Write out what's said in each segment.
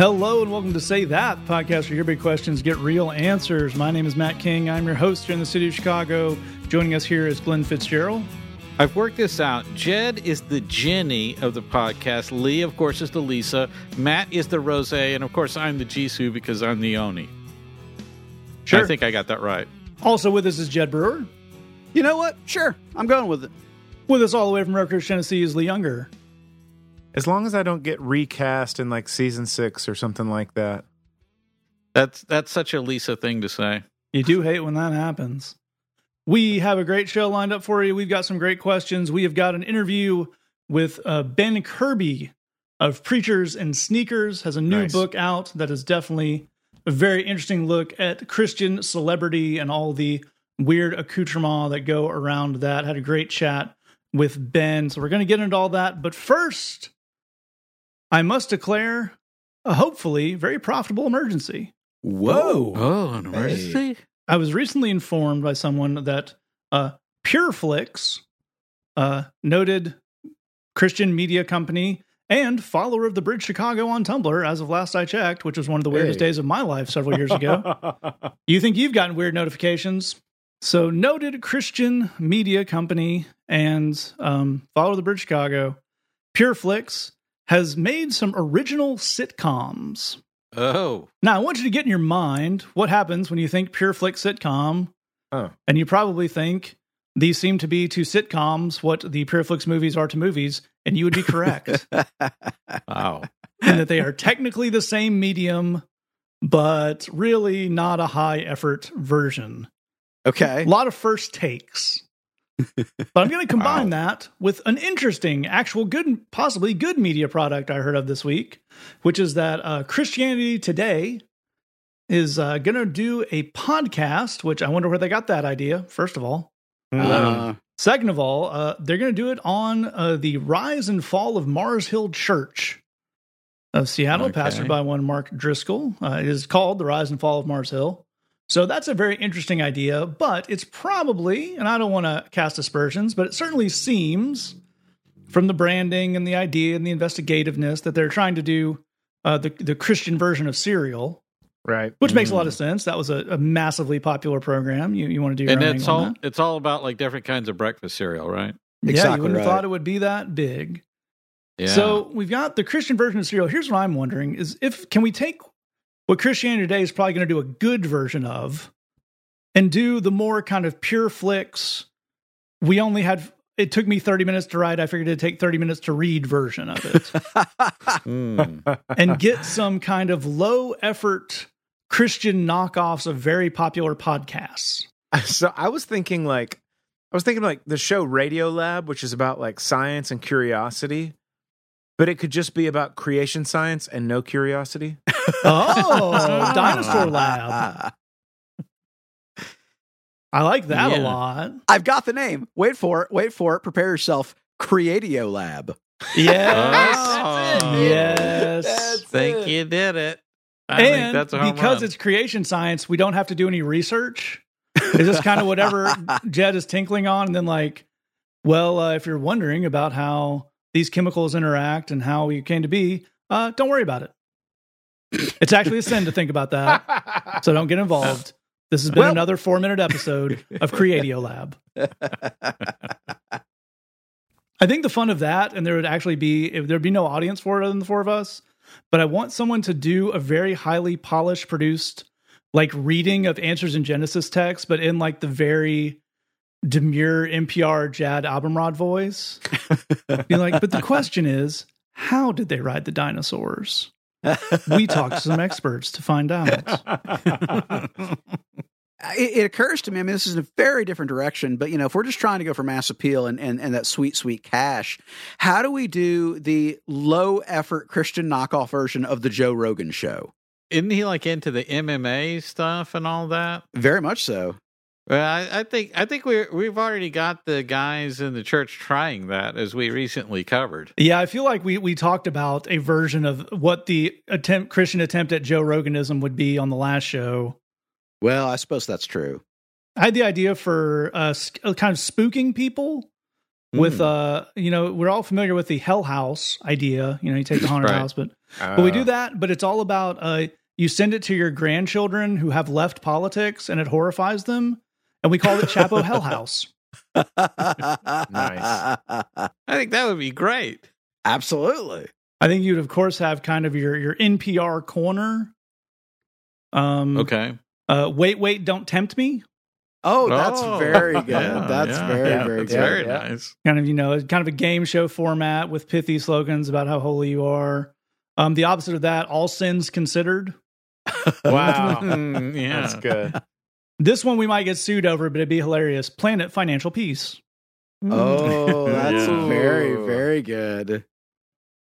Hello and welcome to Say That podcast where your big questions get real answers. My name is Matt King. I'm your host here in the city of Chicago. Joining us here is Glenn Fitzgerald. I've worked this out. Jed is the Jenny of the podcast. Lee, of course, is the Lisa. Matt is the Rose, and of course, I'm the Jisoo because I'm the unnie. Sure. I think I got that right. Also with us is Jed Brewer. You know what? Sure, I'm going with it. With us all the way from Rutledge, Tennessee is Lee Younger. As long as I don't get recast in like season six or something like that. That's that's such a Lisa thing to say. You do hate when that happens. We have a great show lined up for you. We've got some great questions. We have got an interview with uh, Ben Kirby of Preachers and Sneakers, has a new Nice. book out that is definitely a very interesting look at Christian celebrity and all the weird accoutrement that go around that. Had a great chat with Ben. So we're going to get into all that. But first, I must declare a hopefully very profitable emergency. Whoa. Oh, an emergency? I was recently informed by someone that uh, PureFlix, uh, noted Christian media company and follower of the Bridge Chicago on Tumblr, as of last I checked, which was one of the weirdest Hey. days of my life several years ago. you think you've gotten weird notifications? So, noted Christian media company and um, follower of the Bridge Chicago, PureFlix has made some original sitcoms. Oh, Now, I want you to get in your mind what happens when you think pure flick sitcom, Oh. and you probably think these seem to be to sitcoms what the PureFlix movies are to movies, and you would be correct wow. And that they are technically the same medium, but really not a high effort version. Okay. A lot of first takes. But I'm going to combine that with an interesting, actual good, possibly good media product I heard of this week, which is that uh, Christianity Today is uh, going to do a podcast, which I wonder where they got that idea, first of all. Uh, Second of all, uh, they're going to do it on uh, the rise and fall of Mars Hill Church of Seattle, Okay. pastored by one Mark Driscoll. Uh, it is called The Rise and Fall of Mars Hill. So that's a very interesting idea, but it's probably, and I don't want to cast aspersions, but it certainly seems from the branding and the idea and the investigativeness that they're trying to do uh, the, the Christian version of Serial, right. which makes a lot of sense. That was a, a massively popular program. You, you want to do your And own it's angle on all that? it's all about like different kinds of breakfast cereal, right? yeah, you wouldn't have thought it would be that big. Yeah. So we've got the Christian version of cereal. Here's what I'm wondering: is if can we take what Christianity Today is probably going to do a good version of, and do the more kind of PureFlix. We only had. It took me 30 minutes to write. I figured it'd take 30 minutes to read version of it, Hmm. and get some kind of low effort Christian knockoffs of very popular podcasts. So I was thinking like I was thinking like the show Radio Lab, which is about like science and curiosity, but it could just be about creation science and no curiosity. Oh, Dinosaur Lab. I like that a lot. I've got the name. Wait for it. Wait for it. Prepare yourself. Creatio Lab. Yes. Oh. Yes. think you did it. I think and that's a home because run. it's creation science, we don't have to do any research. It's just kind of whatever Jed is tinkling on. And then, like, well, uh, if you're wondering about how these chemicals interact and how we came to be, uh, don't worry about it. It's actually a sin to think about that. So don't get involved. This has been Well- another four minute episode of Creatio Lab. I think the fun of that, and there would actually be, if there'd be no audience for it other than the four of us, but I want someone to do a very highly polished, produced, like reading of answers in Genesis text, but in like the very demure NPR Jad Abumrad voice. be like, but the question is, how did they ride the dinosaurs? We talked to some experts to find out. It, it occurs to me, I mean, this is a very different direction, but you know, if we're just trying to go for mass appeal and, and, and that sweet, sweet cash, how do we do the low effort Christian knockoff version of the Joe Rogan show? Isn't he like into the MMA stuff and all that? Very much so. Well, I, I think I think we we've already got the guys in the church trying that as we recently covered. Yeah, I feel like we we talked about a version of what the attempt Christian attempt at Joe Roganism would be on the last show. Well, I suppose that's true. I had the idea for uh, uh, kind of spooking people with Mm. uh you know we're all familiar with the hell house idea you know you take the haunted Right. house but but Uh, we do that but it's all about uh you send it to your grandchildren who have left politics and it horrifies them and we call it chapo hell house nice. I think that would be great. Absolutely. i think you'd of course have kind of your your npr corner um Okay. uh wait wait don't tempt me Oh, that's Oh, very good. yeah, that's yeah. very, Yeah, very That's good. very yeah. nice. kind of you know kind of a game show format with pithy slogans about how holy you are um the opposite of that all sins considered wow, Mm, yeah. that's good. This one we might get sued over, but it'd be hilarious. Planet Financial Peace. Oh, that's Yeah. very, very good.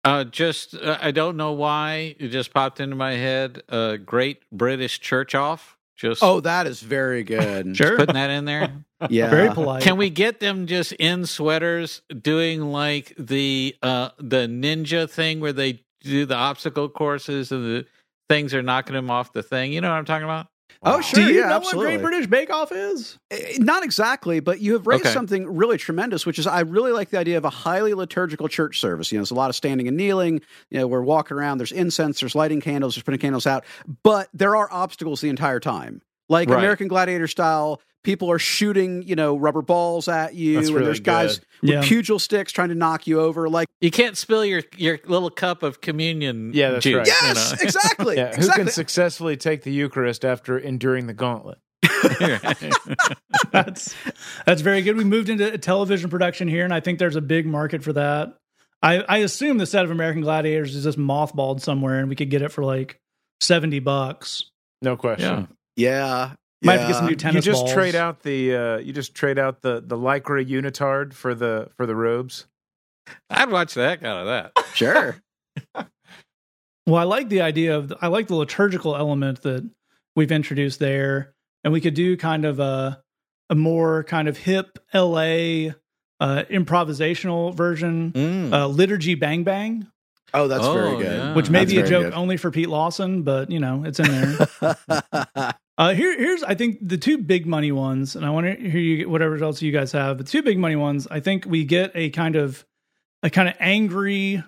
Uh, just uh, I don't know why it just popped into my head. Uh, Great British Church Off. Just Oh, that is very good. Sure. putting that in there. Yeah. Very polite. Can we get them just in sweaters doing like the uh the ninja thing where they do the obstacle courses and the things are knocking them off the thing? You know what I'm talking about? Oh, sure. Do you yeah, know absolutely. what Great British Bake Off is? Eh, Not exactly, but you have raised Okay. something really tremendous, which is I really like the idea of a highly liturgical church service. You know, there's a lot of standing and kneeling. You know, we're walking around. There's incense. There's lighting candles. There's putting candles out. But there are obstacles the entire time, like Right. American Gladiator style. People are shooting, you know, rubber balls at you, That's and really there's guys good. with Yeah. pugil sticks trying to knock you over. Like, You can't spill your your little cup of communion. Yeah, that's juice, right. you yes, know? exactly, Yeah, who exactly. can successfully take the Eucharist after enduring the gauntlet? That's that's very good. We moved into television production here, and I think there's a big market for that. I, I assume the set of American Gladiators is just mothballed somewhere, and we could get it for like seventy bucks. No question. yeah. yeah, Might have to get some new tennis you just balls. trade out the uh, you just trade out the the lycra unitard for the for the robes. I'd watch the heck out of that. Sure. Well, I like the idea of I like the liturgical element that we've introduced there, and we could do kind of a a more kind of hip LA uh, improvisational version, Mm. uh, liturgy bang bang, Oh, that's very Oh, good. yeah. which may That's be a joke good. only for Pete Lawson, but you know it's in there. uh, here, here's I think the two big money ones, and I want to hear you whatever else you guys have. The two big money ones, I think we get a kind of a kind of angry,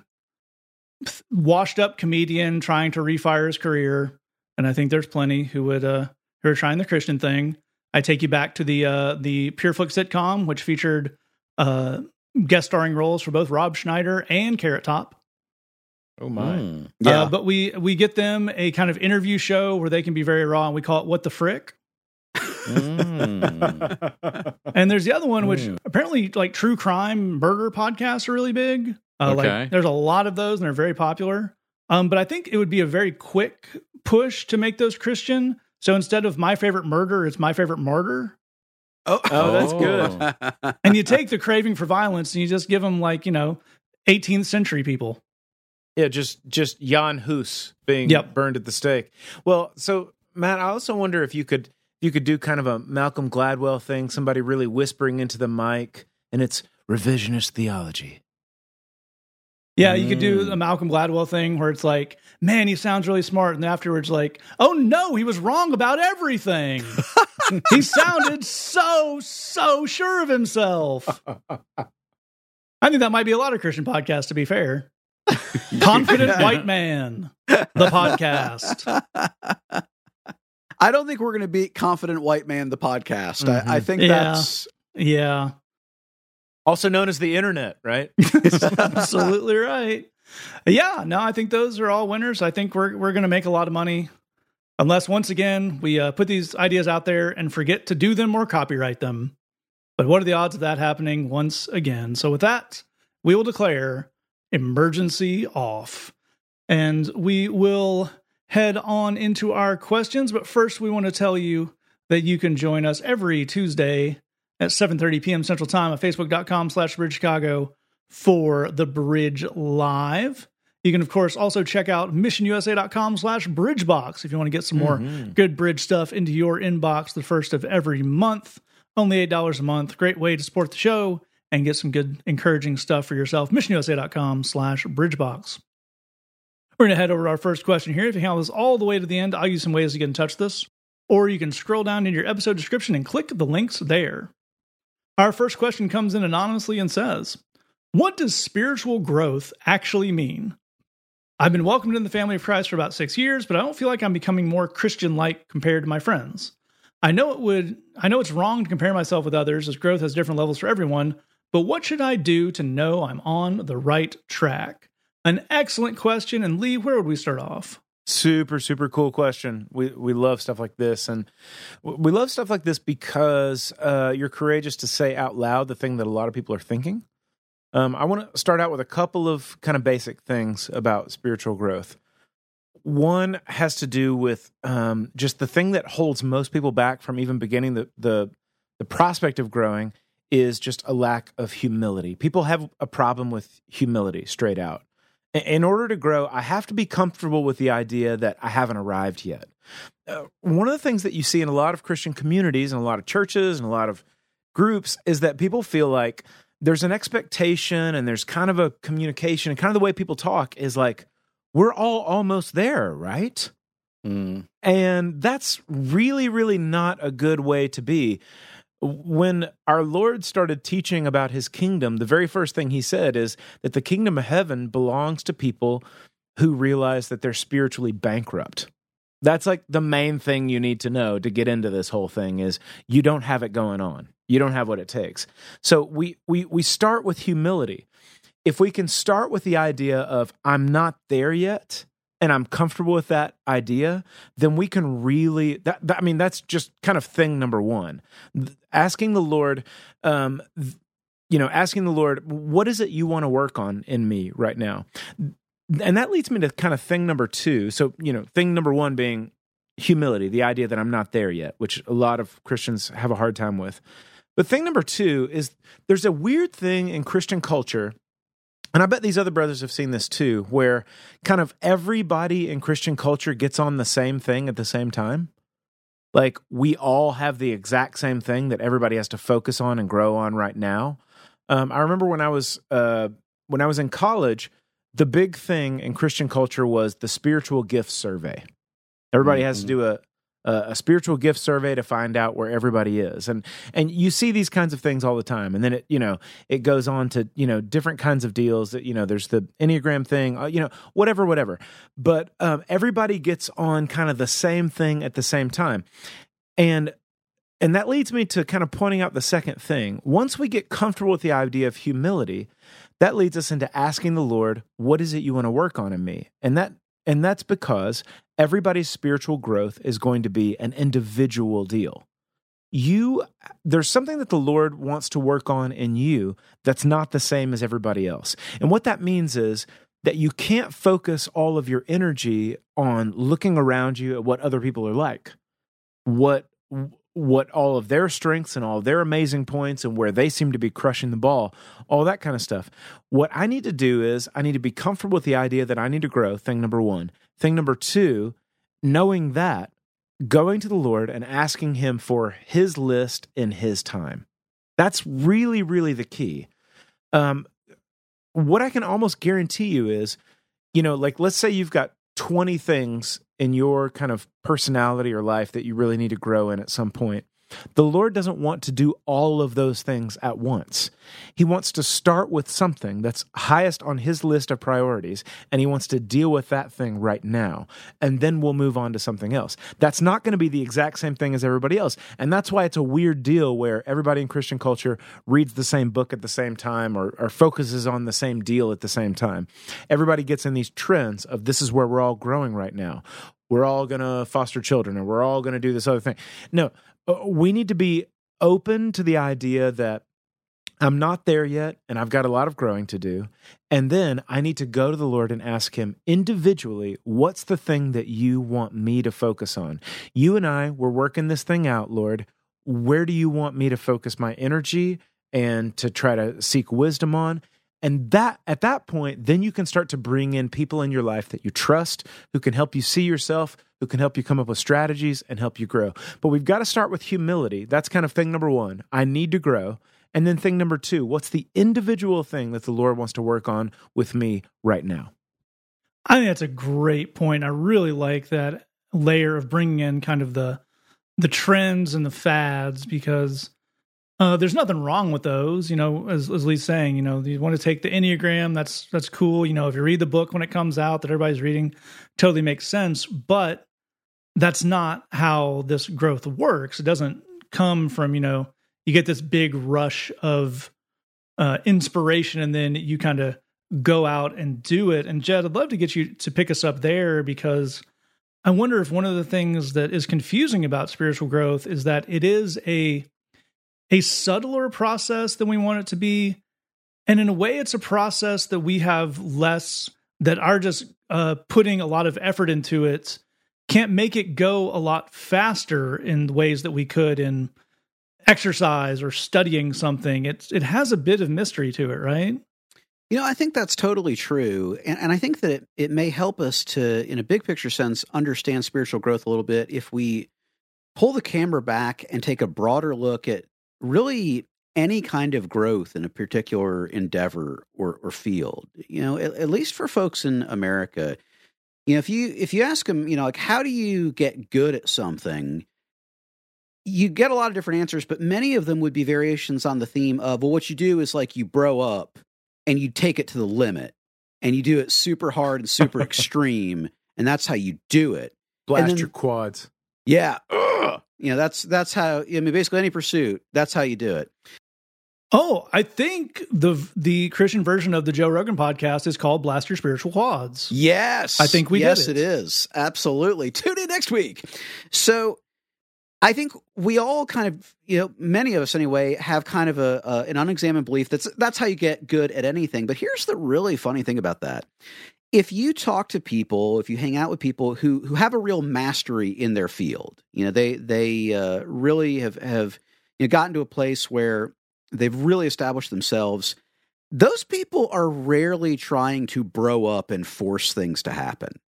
washed up comedian trying to refire his career, and I think there's plenty who would uh who are trying the Christian thing. I take you back to the uh the Pureflix sitcom, which featured uh guest starring roles for both Rob Schneider and Carrot Top. Oh my! Mm. yeah. Uh, but we we get them a kind of interview show where they can be very raw, and we call it "What the Frick." Mm. And there's the other one, which Mm. apparently like true crime murder podcasts are really big. Uh, Okay. Like there's a lot of those, and they're very popular. Um, but I think it would be a very quick push to make those Christian. So instead of my favorite murder, it's my favorite martyr. oh, Oh, that's Oh. good. And you take the craving for violence and you just give them like you know 18th century people. Yeah, just just Jan Hus being Yep. burned at the stake. Well, so Matt, I also wonder if you could you could do kind of a Malcolm Gladwell thing, somebody really whispering into the mic, and it's revisionist theology. Yeah, you could do Mm. a Malcolm Gladwell thing where it's like, man, he sounds really smart, and afterwards, like, oh no, he was wrong about everything. he sounded so so sure of himself. I think that might be a lot of Christian podcasts. To be fair, confident white man, the podcast. I don't think we're going to beat Confident White Man, the podcast. I, I think Yeah. that's Yeah, Also known as the internet, right? absolutely right. Yeah, no, I think those are all winners. I think we're we're going to make a lot of money, unless once again we uh, put these ideas out there and forget to do them or copyright them. But what are the odds of that happening once again? So with that, we will declare emergency off, and we will head on into our questions. But first, we want to tell you that you can join us every Tuesday at 7.30 p.m. Central Time at facebook.com slash Bridge Chicago for the Bridge Live. You can, of course, also check out missionusa.com slash bridgebox if you want to get some more mm-hmm. good bridge stuff into your inbox the first of every month. Only $8 a month. Great way to support the show and get some good, encouraging stuff for yourself. missionusa.com slash bridgebox. We're going to head over to our first question here. If you handle this all the way to the end, I'll use some ways to get in touch with us. Or you can scroll down in your episode description and click the links there. Our first question comes in anonymously and says, What does spiritual growth actually mean? I've been welcomed in the family of Christ for about six years, but I don't feel like I'm becoming more Christian like compared to my friends. I know it would I know it's wrong to compare myself with others as growth has different levels for everyone, but what should I do to know I'm on the right track? An excellent question. And Lee, where would we start off? Super, super cool question. We we love stuff like this, and we love stuff like this because uh, you're courageous to say out loud the thing that a lot of people are thinking. Um, I want to start out with a couple of kind of basic things about spiritual growth. One has to do with um, just the thing that holds most people back from even beginning the the the prospect of growing is just a lack of humility. People have a problem with humility straight out in order to grow, I have to be comfortable with the idea that I haven't arrived yet. Uh, one of the things that you see in a lot of Christian communities and a lot of churches and a lot of groups is that people feel like there's an expectation and there's kind of a communication and kind of the way people talk is like, we're all almost there, right? Mm. And that's really, really not a good way to be when our Lord started teaching about his kingdom, the very first thing he said is that the kingdom of heaven belongs to people who realize that they're spiritually bankrupt. That's like the main thing you need to know to get into this whole thing is you don't have it going on. You don't have what it takes. So we we we start with humility. If we can start with the idea of I'm not there yet, and I'm comfortable with that idea, then we can really that, that I mean that's just kind of thing number 1. Asking the Lord um you know, asking the Lord, what is it you want to work on in me right now? And that leads me to kind of thing number 2. So, you know, thing number 1 being humility, the idea that I'm not there yet, which a lot of Christians have a hard time with. But thing number 2 is there's a weird thing in Christian culture and I bet these other brothers have seen this too, where kind of everybody in Christian culture gets on the same thing at the same time. Like we all have the exact same thing that everybody has to focus on and grow on right now. Um, I remember when I was uh, when I was in college, the big thing in Christian culture was the spiritual gift survey. Everybody mm-hmm. has to mm-hmm. do a, a, spiritual gift survey to find out where everybody is. And and you see these kinds of things all the time. And then it you know it goes on to you know different kinds of deals that you know there's the enneagram thing uh, you know whatever whatever. But um, everybody gets on kind of the same thing at the same time. And and that leads me to kind of pointing out the second thing. Once we get comfortable with the idea of humility that leads us into asking the lord what is it you want to work on in me? And that and that's because everybody's spiritual growth is going to be an individual deal. You there's something that the Lord wants to work on in you that's not the same as everybody else. And what that means is that you can't focus all of your energy on looking around you at what other people are like. What what all of their strengths and all their amazing points and where they seem to be crushing the ball, all that kind of stuff. What I need to do is I need to be comfortable with the idea that I need to grow, thing number one. Thing number two, knowing that, going to the Lord and asking Him for His list in His time. That's really, really the key. Um, what I can almost guarantee you is, you know, like let's say you've got 20 things in your kind of personality or life that you really need to grow in at some point. The Lord doesn't want to do all of those things at once. He wants to start with something that's highest on his list of priorities, and he wants to deal with that thing right now. And then we'll move on to something else. That's not going to be the exact same thing as everybody else. And that's why it's a weird deal where everybody in Christian culture reads the same book at the same time or, or focuses on the same deal at the same time. Everybody gets in these trends of this is where we're all growing right now we're all going to foster children and we're all going to do this other thing. No, Uh, we need to be open to the idea that I'm not there yet and I've got a lot of growing to do. And then I need to go to the Lord and ask Him individually, what's the thing that you want me to focus on? You and I, we're working this thing out, Lord. Where do you want me to focus my energy and to try to seek wisdom on? And that at that point, then you can start to bring in people in your life that you trust, who can help you see yourself, who can help you come up with strategies and help you grow. But we've got to start with humility. That's kind of thing number one. I need to grow. And then thing number two, what's the individual thing that the Lord wants to work on with me right now? I think that's a great point. I really like that layer of bringing in kind of the the trends and the fads because Uh, there's nothing wrong with those, you know. As, as Lee's saying, you know, you want to take the Enneagram. That's that's cool. You know, if you read the book when it comes out that everybody's reading, totally makes sense. But that's not how this growth works. It doesn't come from you know you get this big rush of uh, inspiration and then you kind of go out and do it. And Jed, I'd love to get you to pick us up there because I wonder if one of the things that is confusing about spiritual growth is that it is a a subtler process than we want it to be. And in a way, it's a process that we have less, that are just uh, putting a lot of effort into it, can't make it go a lot faster in ways that we could in exercise or studying something. It's, it has a bit of mystery to it, right? You know, I think that's totally true. And, and I think that it, it may help us to, in a big picture sense, understand spiritual growth a little bit if we pull the camera back and take a broader look at really any kind of growth in a particular endeavor or, or field. You know, at, at, least for folks in America, you know, if you if you ask them, you know, like how do you get good at something, you get a lot of different answers, but many of them would be variations on the theme of, well, what you do is like you grow up and you take it to the limit and you do it super hard and super extreme, and that's how you do it. Blast then, your quads. Yeah. Ugh. You know, that's that's how I mean basically any pursuit, that's how you do it. Oh, I think the the Christian version of the Joe Rogan podcast is called Blast Your Spiritual Quads. Yes. I think we Yes, it. it is. Absolutely. Tune in next week. So I think we all kind of, you know, many of us anyway, have kind of a, a an unexamined belief that's that's how you get good at anything. But here's the really funny thing about that if you talk to people, if you hang out with people who who have a real mastery in their field, you know, they they uh, really have have you know, gotten to a place where they've really established themselves. Those people are rarely trying to bro up and force things to happen.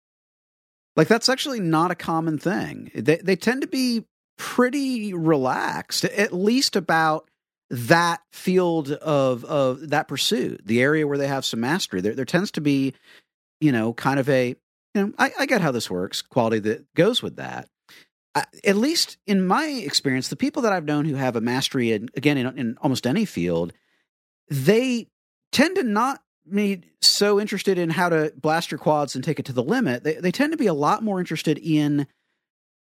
Like that's actually not a common thing. They they tend to be pretty relaxed, at least about that field of of that pursuit, the area where they have some mastery. There there tends to be you know, kind of a, you know, I, I get how this works, quality that goes with that. I, at least in my experience, the people that I've known who have a mastery in, again, in, in almost any field, they tend to not be so interested in how to blast your quads and take it to the limit. They, they tend to be a lot more interested in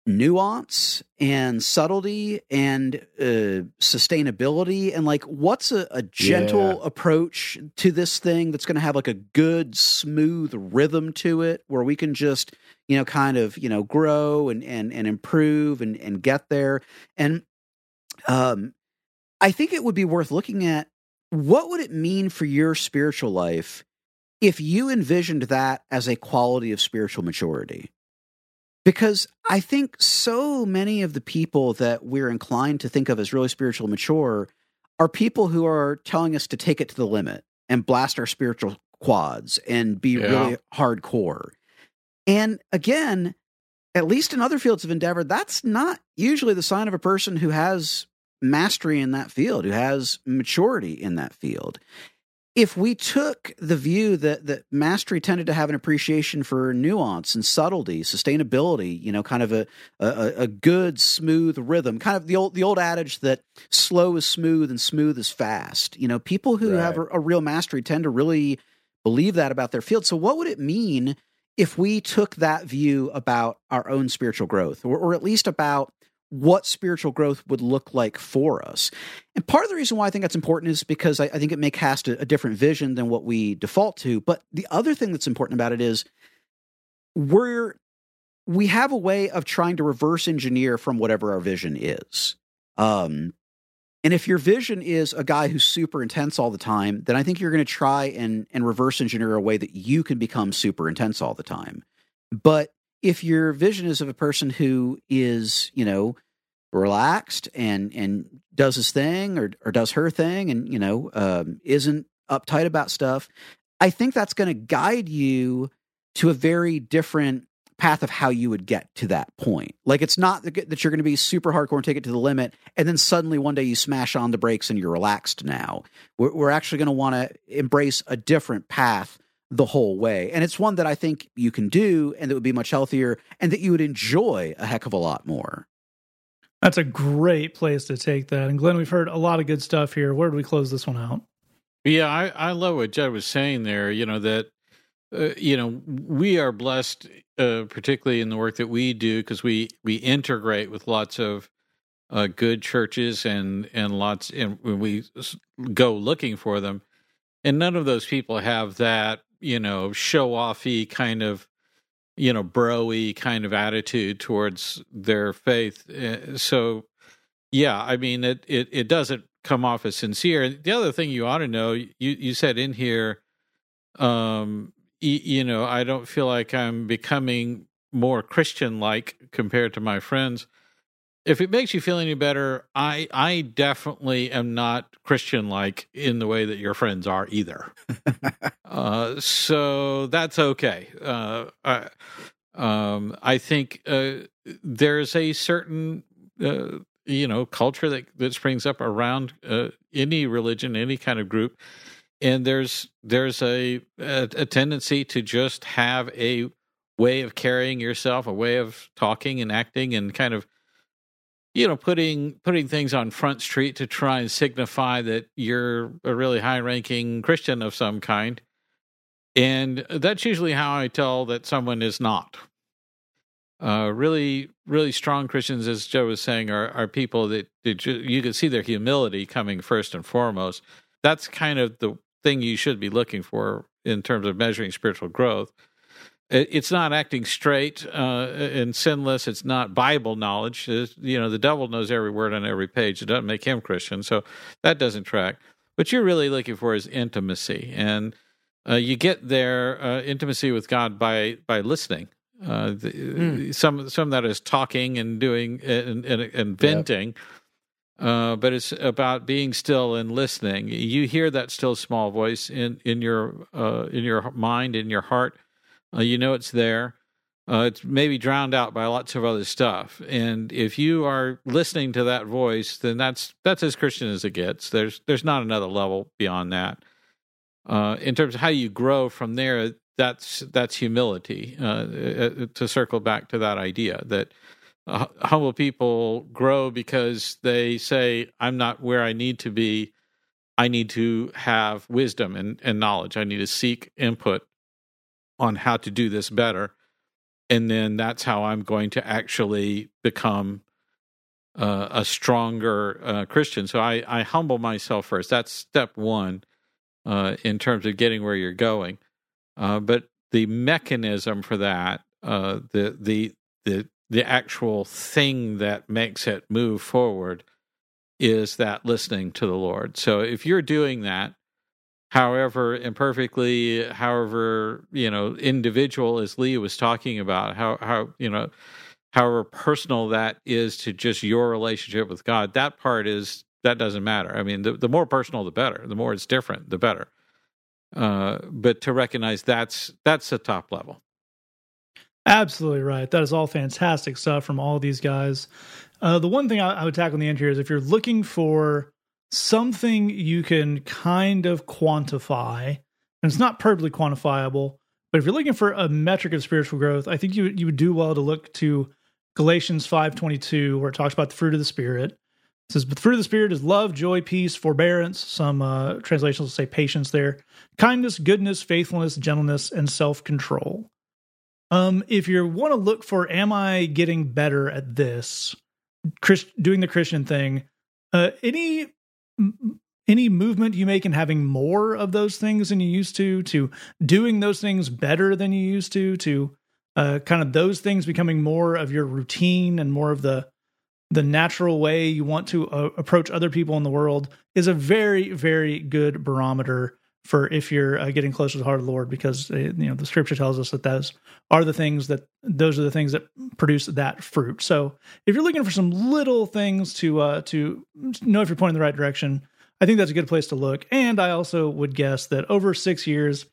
nuance and subtlety and uh, sustainability. And like what's a, a gentle yeah. approach to this thing that's going to have like a good smooth rhythm to it where we can just you know kind of you know grow and and, and improve and and get there? And um i think it would be worth looking at what would it mean for your spiritual life if you envisioned that as a quality of spiritual maturity because I think so many of the people that we're inclined to think of as really spiritual mature are people who are telling us to take it to the limit and blast our spiritual quads and be yeah. really hardcore. And again, at least in other fields of endeavor, that's not usually the sign of a person who has mastery in that field, who has maturity in that field if we took the view that that mastery tended to have an appreciation for nuance and subtlety, sustainability, you know, kind of a, a, a good smooth rhythm, kind of the old the old adage that slow is smooth and smooth is fast. You know, people who right. have a, a real mastery tend to really believe that about their field. So, what would it mean if we took that view about our own spiritual growth, or, or at least about what spiritual growth would look like for us. And part of the reason why I think that's important is because I, I think it may cast a, a, different vision than what we default to. But the other thing that's important about it is we're we have a way of trying to reverse engineer from whatever our vision is. Um, and if your vision is a guy who's super intense all the time, then I think you're going to try and and reverse engineer a way that you can become super intense all the time. But if your vision is of a person who is, you know, relaxed and and does his thing or or does her thing and you know um, isn't uptight about stuff i think that's going to guide you to a very different path of how you would get to that point. Like it's not that you're going to be super hardcore and take it to the limit and then suddenly one day you smash on the brakes and you're relaxed now. We're, we're actually going to want to embrace a different path the whole way and it's one that i think you can do and that would be much healthier and that you would enjoy a heck of a lot more That's a great place to take that. And Glenn, we've heard a lot of good stuff here. Where do we close this one out? Yeah, I, I love what Jed was saying there. You know that uh, you know we are blessed, uh, particularly in the work that we do, because we we integrate with lots of uh, good churches and and lots, and we go looking for them, and none of those people have that you know show offy kind of you know broy kind of attitude towards their faith. Uh, so yeah, I mean it it it doesn't come off as sincere. The other thing you ought to know, you you said in here, um, you, you know, I don't feel like I'm becoming more Christian like compared to my friends. If it makes you feel any better, I I definitely am not Christian like in the way that your friends are either. uh, so that's okay. Uh, I, um, I think uh, there's a certain uh, you know culture that that springs up around uh, any religion, any kind of group, and there's there's a, a, a tendency to just have a way of carrying yourself, a way of talking and acting, and kind of you know putting putting things on front street to try and signify that you're a really high ranking Christian of some kind. And that's usually how I tell that someone is not uh, really, really strong Christians, as Joe was saying, are, are people that, that you can see their humility coming first and foremost. That's kind of the thing you should be looking for in terms of measuring spiritual growth. It's not acting straight uh, and sinless. It's not Bible knowledge. It's, you know, the devil knows every word on every page. It doesn't make him Christian, so that doesn't track. What you're really looking for is intimacy, and uh, you get there uh, intimacy with God by by listening uh, the, mm. Some some that is talking and doing and, and, and venting, yep. uh, but it's about being still and listening. You hear that still small voice in in your uh, in your mind in your heart. Uh, you know it's there. Uh, it's maybe drowned out by lots of other stuff. And if you are listening to that voice, then that's that's as Christian as it gets. There's there's not another level beyond that. Uh, in terms of how you grow from there, that's that's humility. Uh, uh, to circle back to that idea that uh, humble people grow because they say, "I'm not where I need to be. I need to have wisdom and, and knowledge. I need to seek input on how to do this better." And then that's how I'm going to actually become uh, a stronger uh, Christian. So I, I humble myself first. That's step one uh, in terms of getting where you're going. Uh, but the mechanism for that, uh, the the the the actual thing that makes it move forward, is that listening to the Lord. So if you're doing that, however imperfectly, however you know individual as Lee was talking about, how how you know however personal that is to just your relationship with God, that part is that doesn't matter. I mean, the, the more personal, the better. The more it's different, the better. Uh, but to recognize that's that's the top level. Absolutely right. That is all fantastic stuff from all these guys. Uh, the one thing I, I would tackle in the end here is if you're looking for something you can kind of quantify, and it's not perfectly quantifiable, but if you're looking for a metric of spiritual growth, I think you you would do well to look to Galatians 5:22 where it talks about the fruit of the spirit. It says, but the fruit of the Spirit is love, joy, peace, forbearance. Some uh, translations will say patience there, kindness, goodness, faithfulness, gentleness, and self control. Um, if you want to look for, am I getting better at this, Christ, doing the Christian thing? Uh, any any movement you make in having more of those things than you used to, to doing those things better than you used to, to uh, kind of those things becoming more of your routine and more of the the natural way you want to uh, approach other people in the world is a very very good barometer for if you're uh, getting closer to the heart of the Lord because uh, you know the scripture tells us that those are the things that those are the things that produce that fruit. So if you're looking for some little things to uh, to know if you're pointing in the right direction, I think that's a good place to look. And I also would guess that over 6 years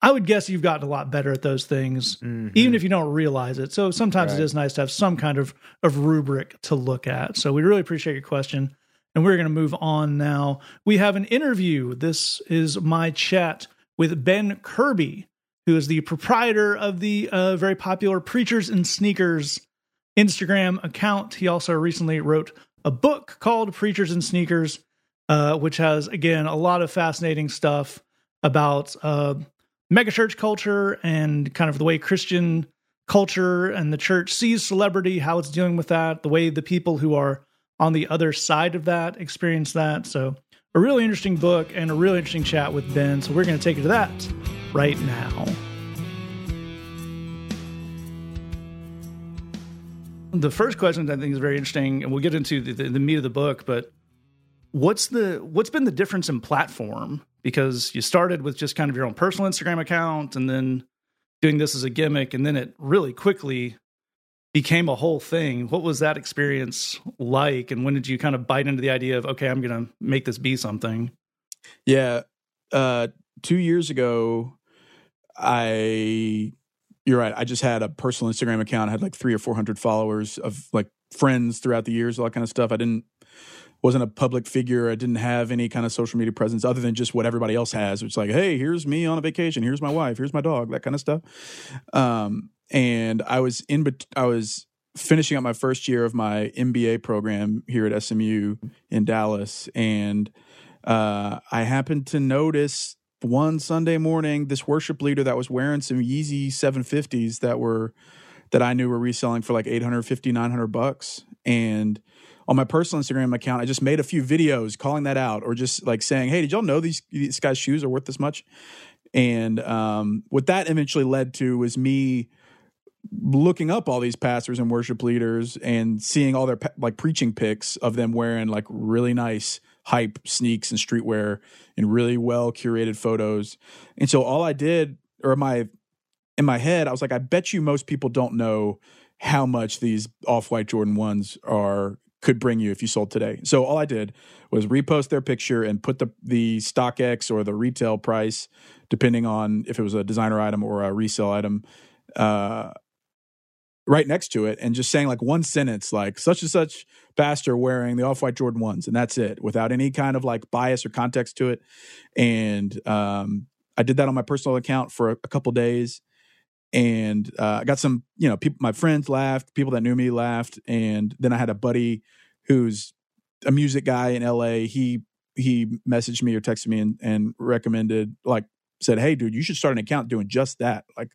I would guess you've gotten a lot better at those things, mm-hmm. even if you don't realize it. So sometimes right. it is nice to have some kind of, of rubric to look at. So we really appreciate your question. And we're going to move on now. We have an interview. This is my chat with Ben Kirby, who is the proprietor of the uh, very popular Preachers and Sneakers Instagram account. He also recently wrote a book called Preachers and Sneakers, uh, which has, again, a lot of fascinating stuff about uh, megachurch culture and kind of the way Christian culture and the church sees celebrity, how it's dealing with that, the way the people who are on the other side of that experience that. So, a really interesting book and a really interesting chat with Ben. So, we're going to take you to that right now. The first question I think is very interesting, and we'll get into the, the, the meat of the book. But what's the what's been the difference in platform? Because you started with just kind of your own personal Instagram account, and then doing this as a gimmick, and then it really quickly became a whole thing. What was that experience like, and when did you kind of bite into the idea of okay, I'm going to make this be something? Yeah, uh, two years ago, I you're right. I just had a personal Instagram account. I had like three or four hundred followers of like friends throughout the years, all that kind of stuff. I didn't wasn't a public figure. I didn't have any kind of social media presence other than just what everybody else has, which is like, hey, here's me on a vacation. Here's my wife. Here's my dog. That kind of stuff. Um, and I was in, I was finishing up my first year of my MBA program here at SMU in Dallas, and uh, I happened to notice one Sunday morning this worship leader that was wearing some Yeezy 750s that were that I knew were reselling for like 850 900 bucks. And on my personal Instagram account I just made a few videos calling that out or just like saying hey did y'all know these these guys shoes are worth this much? And um, what that eventually led to was me looking up all these pastors and worship leaders and seeing all their like preaching pics of them wearing like really nice hype sneaks and streetwear and really well curated photos. And so all I did, or my in my head, I was like, I bet you most people don't know how much these off white Jordan ones are could bring you if you sold today. So all I did was repost their picture and put the the StockX or the retail price, depending on if it was a designer item or a resale item, uh, right next to it and just saying like one sentence like such and such pastor wearing the off-white jordan ones and that's it without any kind of like bias or context to it. And um, i did that on my personal account for a, a couple days and uh, i got some you know people my friends laughed people that knew me laughed and then i had a buddy who's a music guy in la he he messaged me or texted me and, and recommended like said, "Hey, dude, you should start an account doing just that." Like,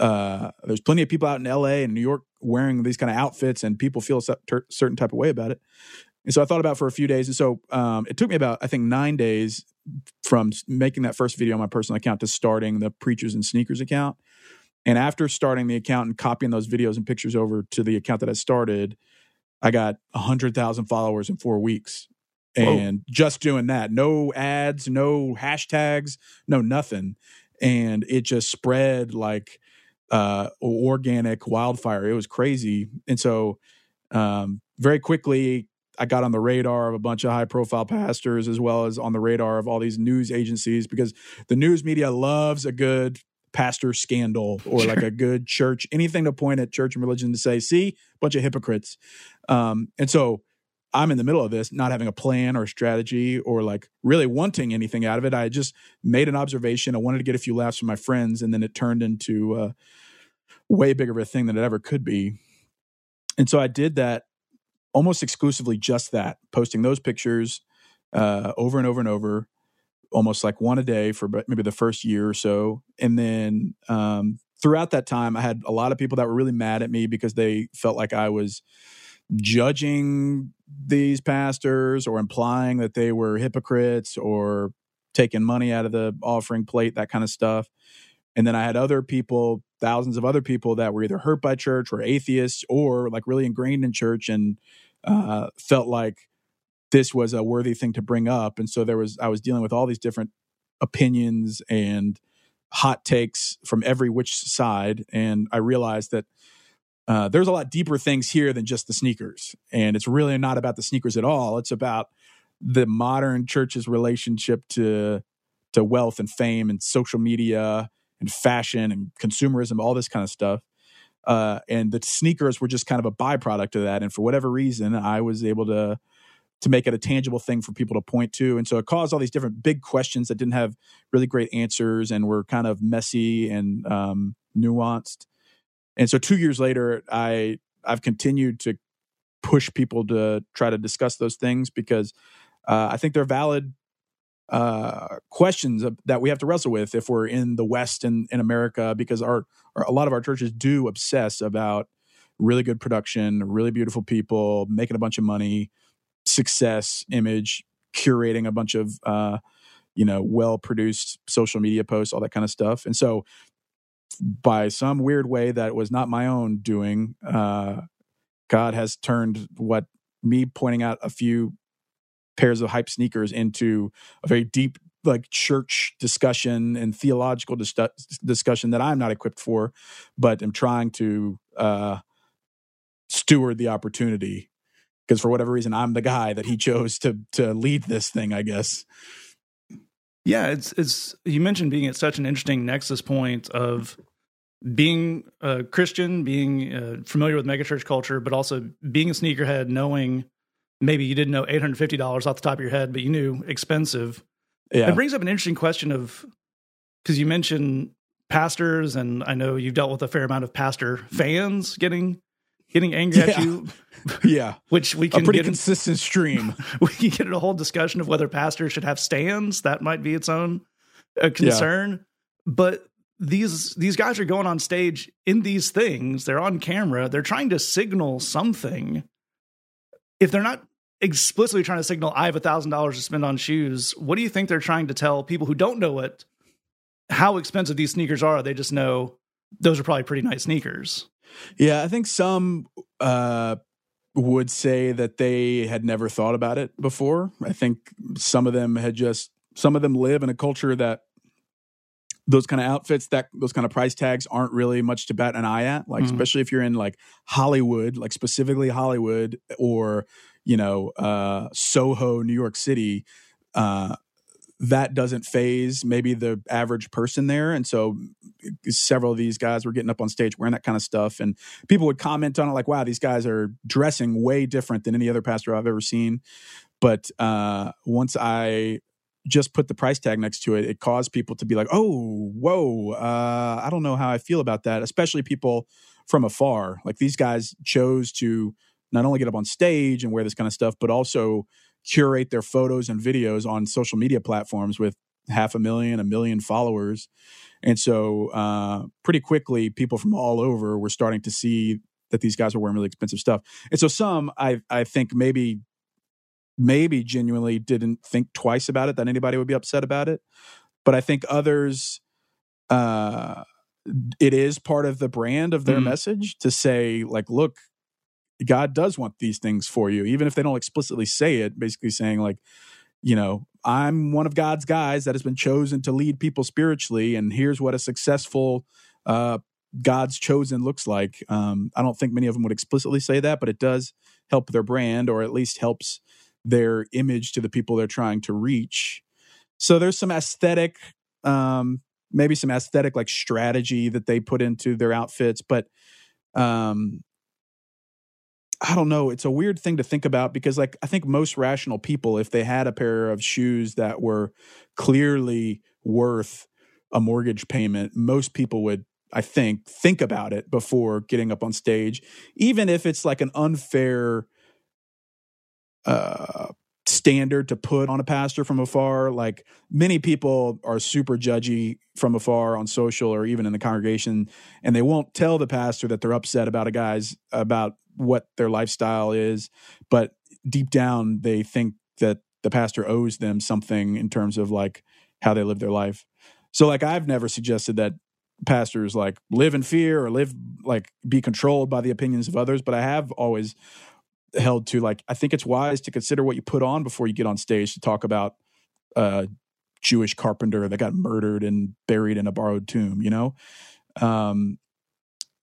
uh, there's plenty of people out in L.A. and New York wearing these kind of outfits, and people feel a certain type of way about it. And so I thought about for a few days, and so um, it took me about I think nine days from making that first video on my personal account to starting the Preachers and Sneakers account. And after starting the account and copying those videos and pictures over to the account that I started, I got a hundred thousand followers in four weeks and Whoa. just doing that. No ads no hashtags no nothing. And it just spread like uh organic wildfire. It was crazy. And so um very quickly i got on the radar of a bunch of high profile pastors as well as on the radar of all these news agencies because the news media loves a good pastor scandal or sure. like a good church anything to point at church and religion to say see? Bunch of hypocrites. Um and so I'm in the middle of this, not having a plan or a strategy or like really wanting anything out of it. I just made an observation. I wanted to get a few laughs from my friends, and then it turned into uh, way bigger of a thing than it ever could be. And so I did that almost exclusively, just that, posting those pictures uh, over and over and over, almost like one a day for maybe the first year or so. And then um, throughout that time, I had a lot of people that were really mad at me because they felt like I was judging these pastors or implying that they were hypocrites or taking money out of the offering plate, that kind of stuff. And then I had other people, thousands of other people that were either hurt by church or atheists or like really ingrained in church and uh, felt like this was a worthy thing to bring up. And so there was, I was dealing with all these different opinions and hot takes from every which side. And I realized that uh, there's a lot deeper things here than just the sneakers. And it's really not about the sneakers at all. It's about the modern church's relationship to to wealth and fame and social media and fashion and consumerism, all this kind of stuff. Uh, and the sneakers were just kind of a byproduct of that. And for whatever reason, I was able to to make it a tangible thing for people to point to. And so it caused all these different big questions that didn't have really great answers and were kind of messy and um, nuanced. And so two years later, I I've continued to push people to try to discuss those things because uh, I think they're valid uh, questions that we have to wrestle with if we're in the West and in America, because our, our, a lot of our churches do obsess about really good production, really beautiful people, making a bunch of money, success, image, curating a bunch of uh, you know well produced social media posts, all that kind of stuff, and so by some weird way that was not my own doing, uh, God has turned what me pointing out a few pairs of hype sneakers into a very deep like church discussion and theological dis- discussion that I'm not equipped for, but am trying to uh, steward the opportunity because for whatever reason I'm the guy that he chose to to lead this thing. I guess. Yeah, it's it's you mentioned being at such an interesting nexus point of being a Christian, being uh, familiar with megachurch culture, but also being a sneakerhead, knowing maybe you didn't know eight hundred fifty dollars off the top of your head, but you knew expensive. Yeah. It brings up an interesting question of because you mentioned pastors, and I know you've dealt with a fair amount of pastor fans getting getting angry at you, yeah, which we can a pretty get in- consistent stream. we can get a whole discussion of whether pastors should have stands. That might be its own uh, concern. But these these guys are going on stage in these things. They're on camera. They're trying to signal something. If they're not explicitly trying to signal, "I have a thousand dollars to spend on shoes," what do you think they're trying to tell people who don't know it? How expensive these sneakers are? They just know those are probably pretty nice sneakers. Yeah, I think some uh, would say that they had never thought about it before. I think some of them had just some of them live in a culture that those kind of outfits that those kind of price tags aren't really much to bat an eye at like Mhm. especially if you're in like hollywood like specifically hollywood or you know uh soho new york city uh that doesn't phase maybe the average person there and so several of these guys were getting up on stage wearing that kind of stuff and people would comment on it like wow these guys are dressing way different than any other pastor i've ever seen but uh once i just put the price tag next to it, it caused people to be like, "Oh, whoa, uh, I don't know how I feel about that." Especially people from afar. Like these guys chose to not only get up on stage and wear this kind of stuff, but also curate their photos and videos on social media platforms with half a million, a million followers. And so, uh, pretty quickly, people from all over were starting to see that these guys were wearing really expensive stuff. And so, some I I think maybe maybe genuinely didn't think twice about it that anybody would be upset about it but i think others uh it is part of the brand of their Mhm. message to say like look god does want these things for you even if they don't explicitly say it basically saying like you know i'm one of god's guys that has been chosen to lead people spiritually and here's what a successful uh god's chosen looks like um i don't think many of them would explicitly say that but it does help their brand or at least helps their image to the people they're trying to reach. So there's some aesthetic, um, maybe some aesthetic like strategy that they put into their outfits, but um, I don't know. It's a weird thing to think about because, like, I think most rational people, if they had a pair of shoes that were clearly worth a mortgage payment, most people would, I think, think about it before getting up on stage, even if it's like an unfair uh, standard to put on a pastor from afar. Like many people are super judgy from afar on social or even in the congregation, and they won't tell the pastor that they're upset about a guy's about what their lifestyle is, but deep down they think that the pastor owes them something in terms of like how they live their life. So like I've never suggested that pastors like live in fear or live like be controlled by the opinions of others, but I have always held to like I think it's wise to consider what you put on before you get on stage to talk about a Jewish carpenter that got murdered and buried in a borrowed tomb, you know? Um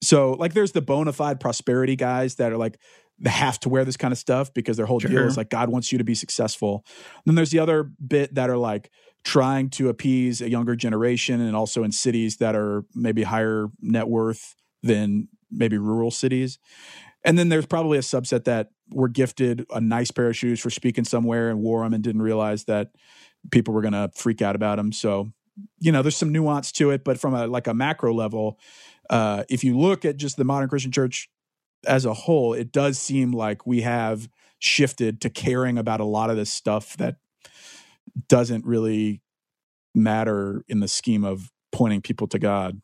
so like there's the bona fide prosperity guys that are like they have to wear this kind of stuff because their whole deal is like God wants you to be successful. then there's the other bit that are like trying to appease a younger generation and also in cities that are maybe higher net worth than maybe rural cities. And then there's probably a subset that were gifted a nice pair of shoes for speaking somewhere and wore them and didn't realize that people were going to freak out about them. So, you know, there's some nuance to it, but from a like a macro level, uh, if you look at just the modern Christian church as a whole, it does seem like we have shifted to caring about a lot of this stuff that doesn't really matter in the scheme of pointing people to God.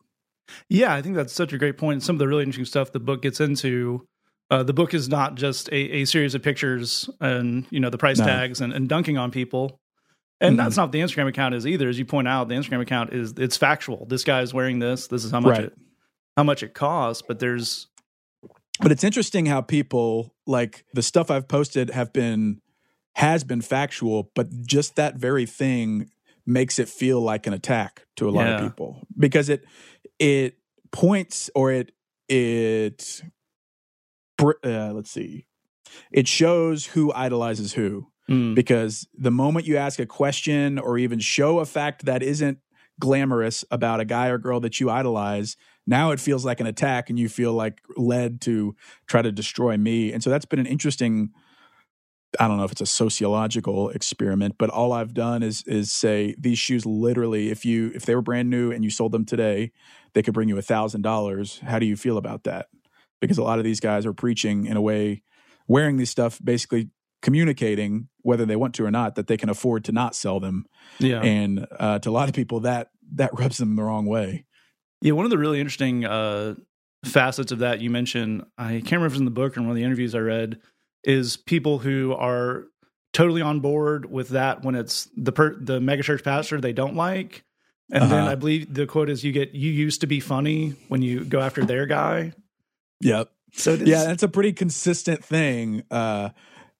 Yeah, I think that's such a great point. Some of the really interesting stuff the book gets into. Uh, the book is not just a, a, series of pictures and you know the price no. tags and, and, dunking on people, and mm-hmm. that's not what the Instagram account is either. As you point out, the Instagram account is it's factual. This guy is wearing this. This is how much right. it how much it costs. But there's but it's interesting how people like the stuff I've posted have been has been factual, but just that very thing makes it feel like an attack to a lot yeah. of people because it it points or it it uh, let's see it shows who idolizes who mm. because the moment you ask a question or even show a fact that isn't glamorous about a guy or girl that you idolize now it feels like an attack and you feel like led to try to destroy me and so that's been an interesting I don't know if it's a sociological experiment, but all I've done is is say these shoes literally, if you if they were brand new and you sold them today, they could bring you a thousand dollars. How do you feel about that? Because a lot of these guys are preaching in a way, wearing these stuff, basically communicating whether they want to or not that they can afford to not sell them. Yeah, and uh, to a lot of people that that rubs them the wrong way. Yeah, one of the really interesting uh, facets of that you mentioned, I can't remember if it was in the book or in one of the interviews I read is people who are totally on board with that when it's the per, the megachurch pastor they don't like. And uh-huh. then I believe the quote is you get you used to be funny when you go after their guy. Yep. So yeah, that's a pretty consistent thing. Uh,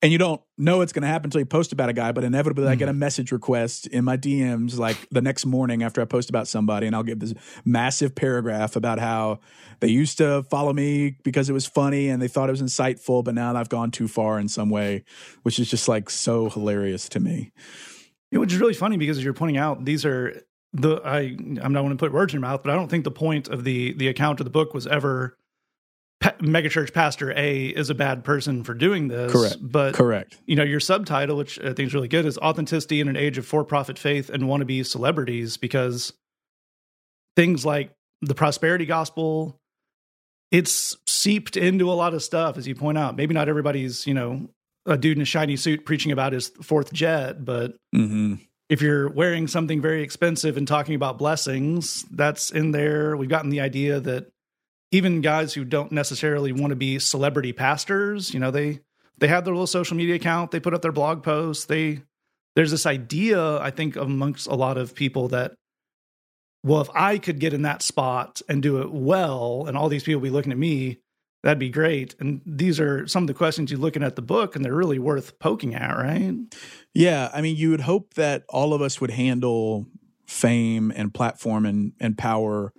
and you don't know it's going to happen until you post about a guy, but inevitably mm-hmm. I get a mm-hmm. message request in my DMs like the next morning after I post about somebody, and I'll give this massive paragraph about how they used to follow me because it was funny and they thought it was insightful, but now I've gone too far in some way, which is just like so hilarious to me. Yeah, which is really funny because as you're pointing out, these are the I I'm not going to put words in your mouth, but I don't think the point of the the account of the book was ever megachurch pastor A is a bad person for doing this. Correct. But correct. You know, your subtitle, which I think is really good, is authenticity in an age of for-profit faith and wannabe celebrities, because things like the prosperity gospel, it's seeped into a lot of stuff, as you point out. Maybe not everybody's, you know, a dude in a shiny suit preaching about his fourth jet, but mm-hmm. if you're wearing something very expensive and talking about blessings, that's in there. We've gotten the idea that even guys who don't necessarily want to be celebrity pastors, you know, they they have their little social media account, they put up their blog posts, they there's this idea I think amongst a lot of people that well, if I could get in that spot and do it well and all these people be looking at me, that'd be great. And these are some of the questions you're looking at the book and they're really worth poking at, right? Yeah, I mean, you would hope that all of us would handle fame and platform and and power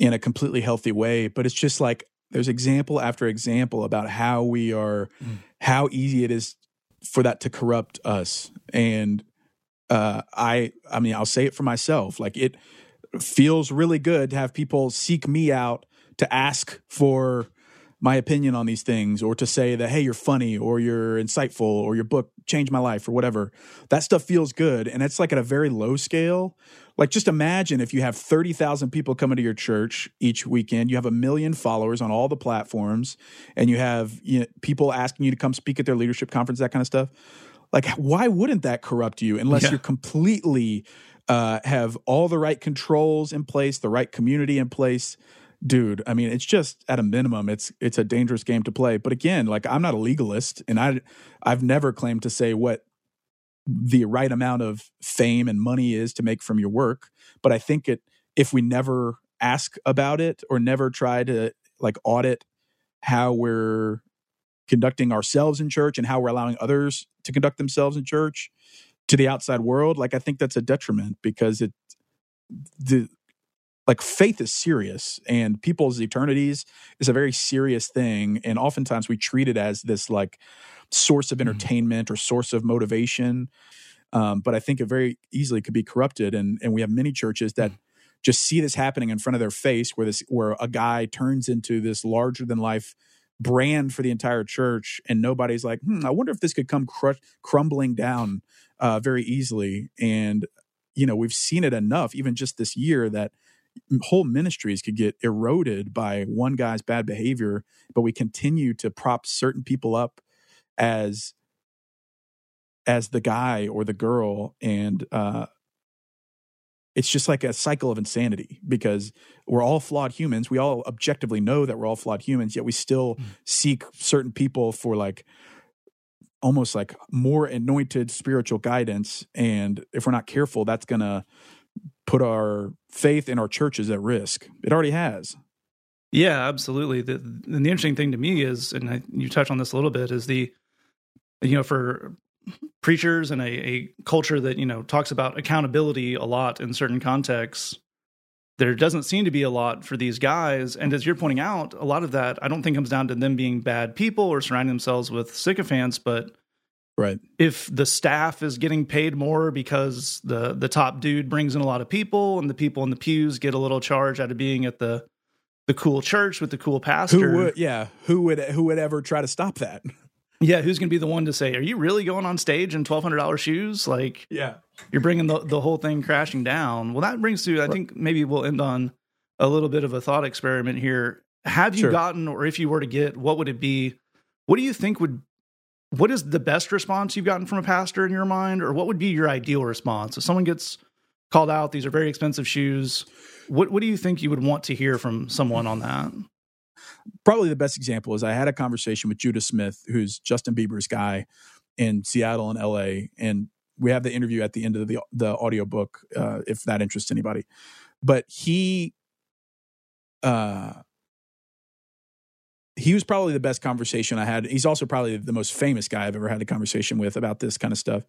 in a completely healthy way. But it's just like there's example after example about how we are, mm. how easy it is for that to corrupt us. And uh, I, I mean, I'll say it for myself. Like it feels really good to have people seek me out to ask for my opinion on these things or to say that hey you're funny or you're insightful or your book changed my life or whatever that stuff feels good. And it's like at a very low scale. Like just imagine if you have 30,000 people coming to your church each weekend you have a million followers on all the platforms and you have you know, people asking you to come speak at their leadership conference that kind of stuff. Like why wouldn't that corrupt you unless yeah. you're completely uh, have all the right controls in place the right community in place dude i mean it's just at a minimum it's it's a dangerous game to play. But again like i'm not a legalist and i i've never claimed to say what the right amount of fame and money is to make from your work. But i think it if we never ask about it or never try to like audit how we're conducting ourselves in church and how we're allowing others to conduct themselves in church to the outside world like i think that's a detriment because it the like faith is serious and people's eternities is a very serious thing and oftentimes we treat it as this like source of mm-hmm. entertainment mm-hmm. or source of motivation um, but i think it very easily could be corrupted and and we have many churches that mm-hmm. just see this happening in front of their face where this where a guy turns into this larger than life brand for the entire church and nobody's like hmm i wonder if this could come cr- crumbling down uh, very easily and you know we've seen it enough even just this year that whole ministries could get eroded by one guy's bad behavior, but we continue to prop certain people up as as the guy or the girl and uh it's just like a cycle of insanity because we're all flawed humans. We all objectively know that we're all flawed humans, yet we still mm. seek certain people for like almost like more anointed spiritual guidance. And if we're not careful, that's going to put our faith in our churches at risk. It already has. Yeah, absolutely. The, and the interesting thing to me is, and I, you touch on this a little bit, is the, you know, for preachers and a, a culture that, you know, talks about accountability a lot in certain contexts, there doesn't seem to be a lot for these guys. And as you're pointing out, a lot of that I don't think comes down to them being bad people or surrounding themselves with sycophants, but right. if the staff is getting paid more because the the top dude brings in a lot of people and the people in the pews get a little charge out of being at the the cool church with the cool pastor. Who would yeah, who would who would ever try to stop that? Yeah, who's going to be the one to say, "Are you really going on stage in twelve hundred dollars shoes?" Like, yeah, you're bringing the the whole thing crashing down. Well, that brings to I think maybe we'll end on a little bit of a thought experiment here. Have you sure. gotten, or if you were to get, what would it be? What do you think would? What is the best response you've gotten from a pastor in your mind, or what would be your ideal response if someone gets called out? These are very expensive shoes. What What do you think you would want to hear from someone on that? probably the best example is I had a conversation with Judah Smith, who's Justin Bieber's guy in Seattle and LA. And we have the interview at the end of the, the audio book, uh, if that interests anybody. But he, uh, he was probably the best conversation I had. He's also probably the most famous guy I've ever had a conversation with about this kind of stuff.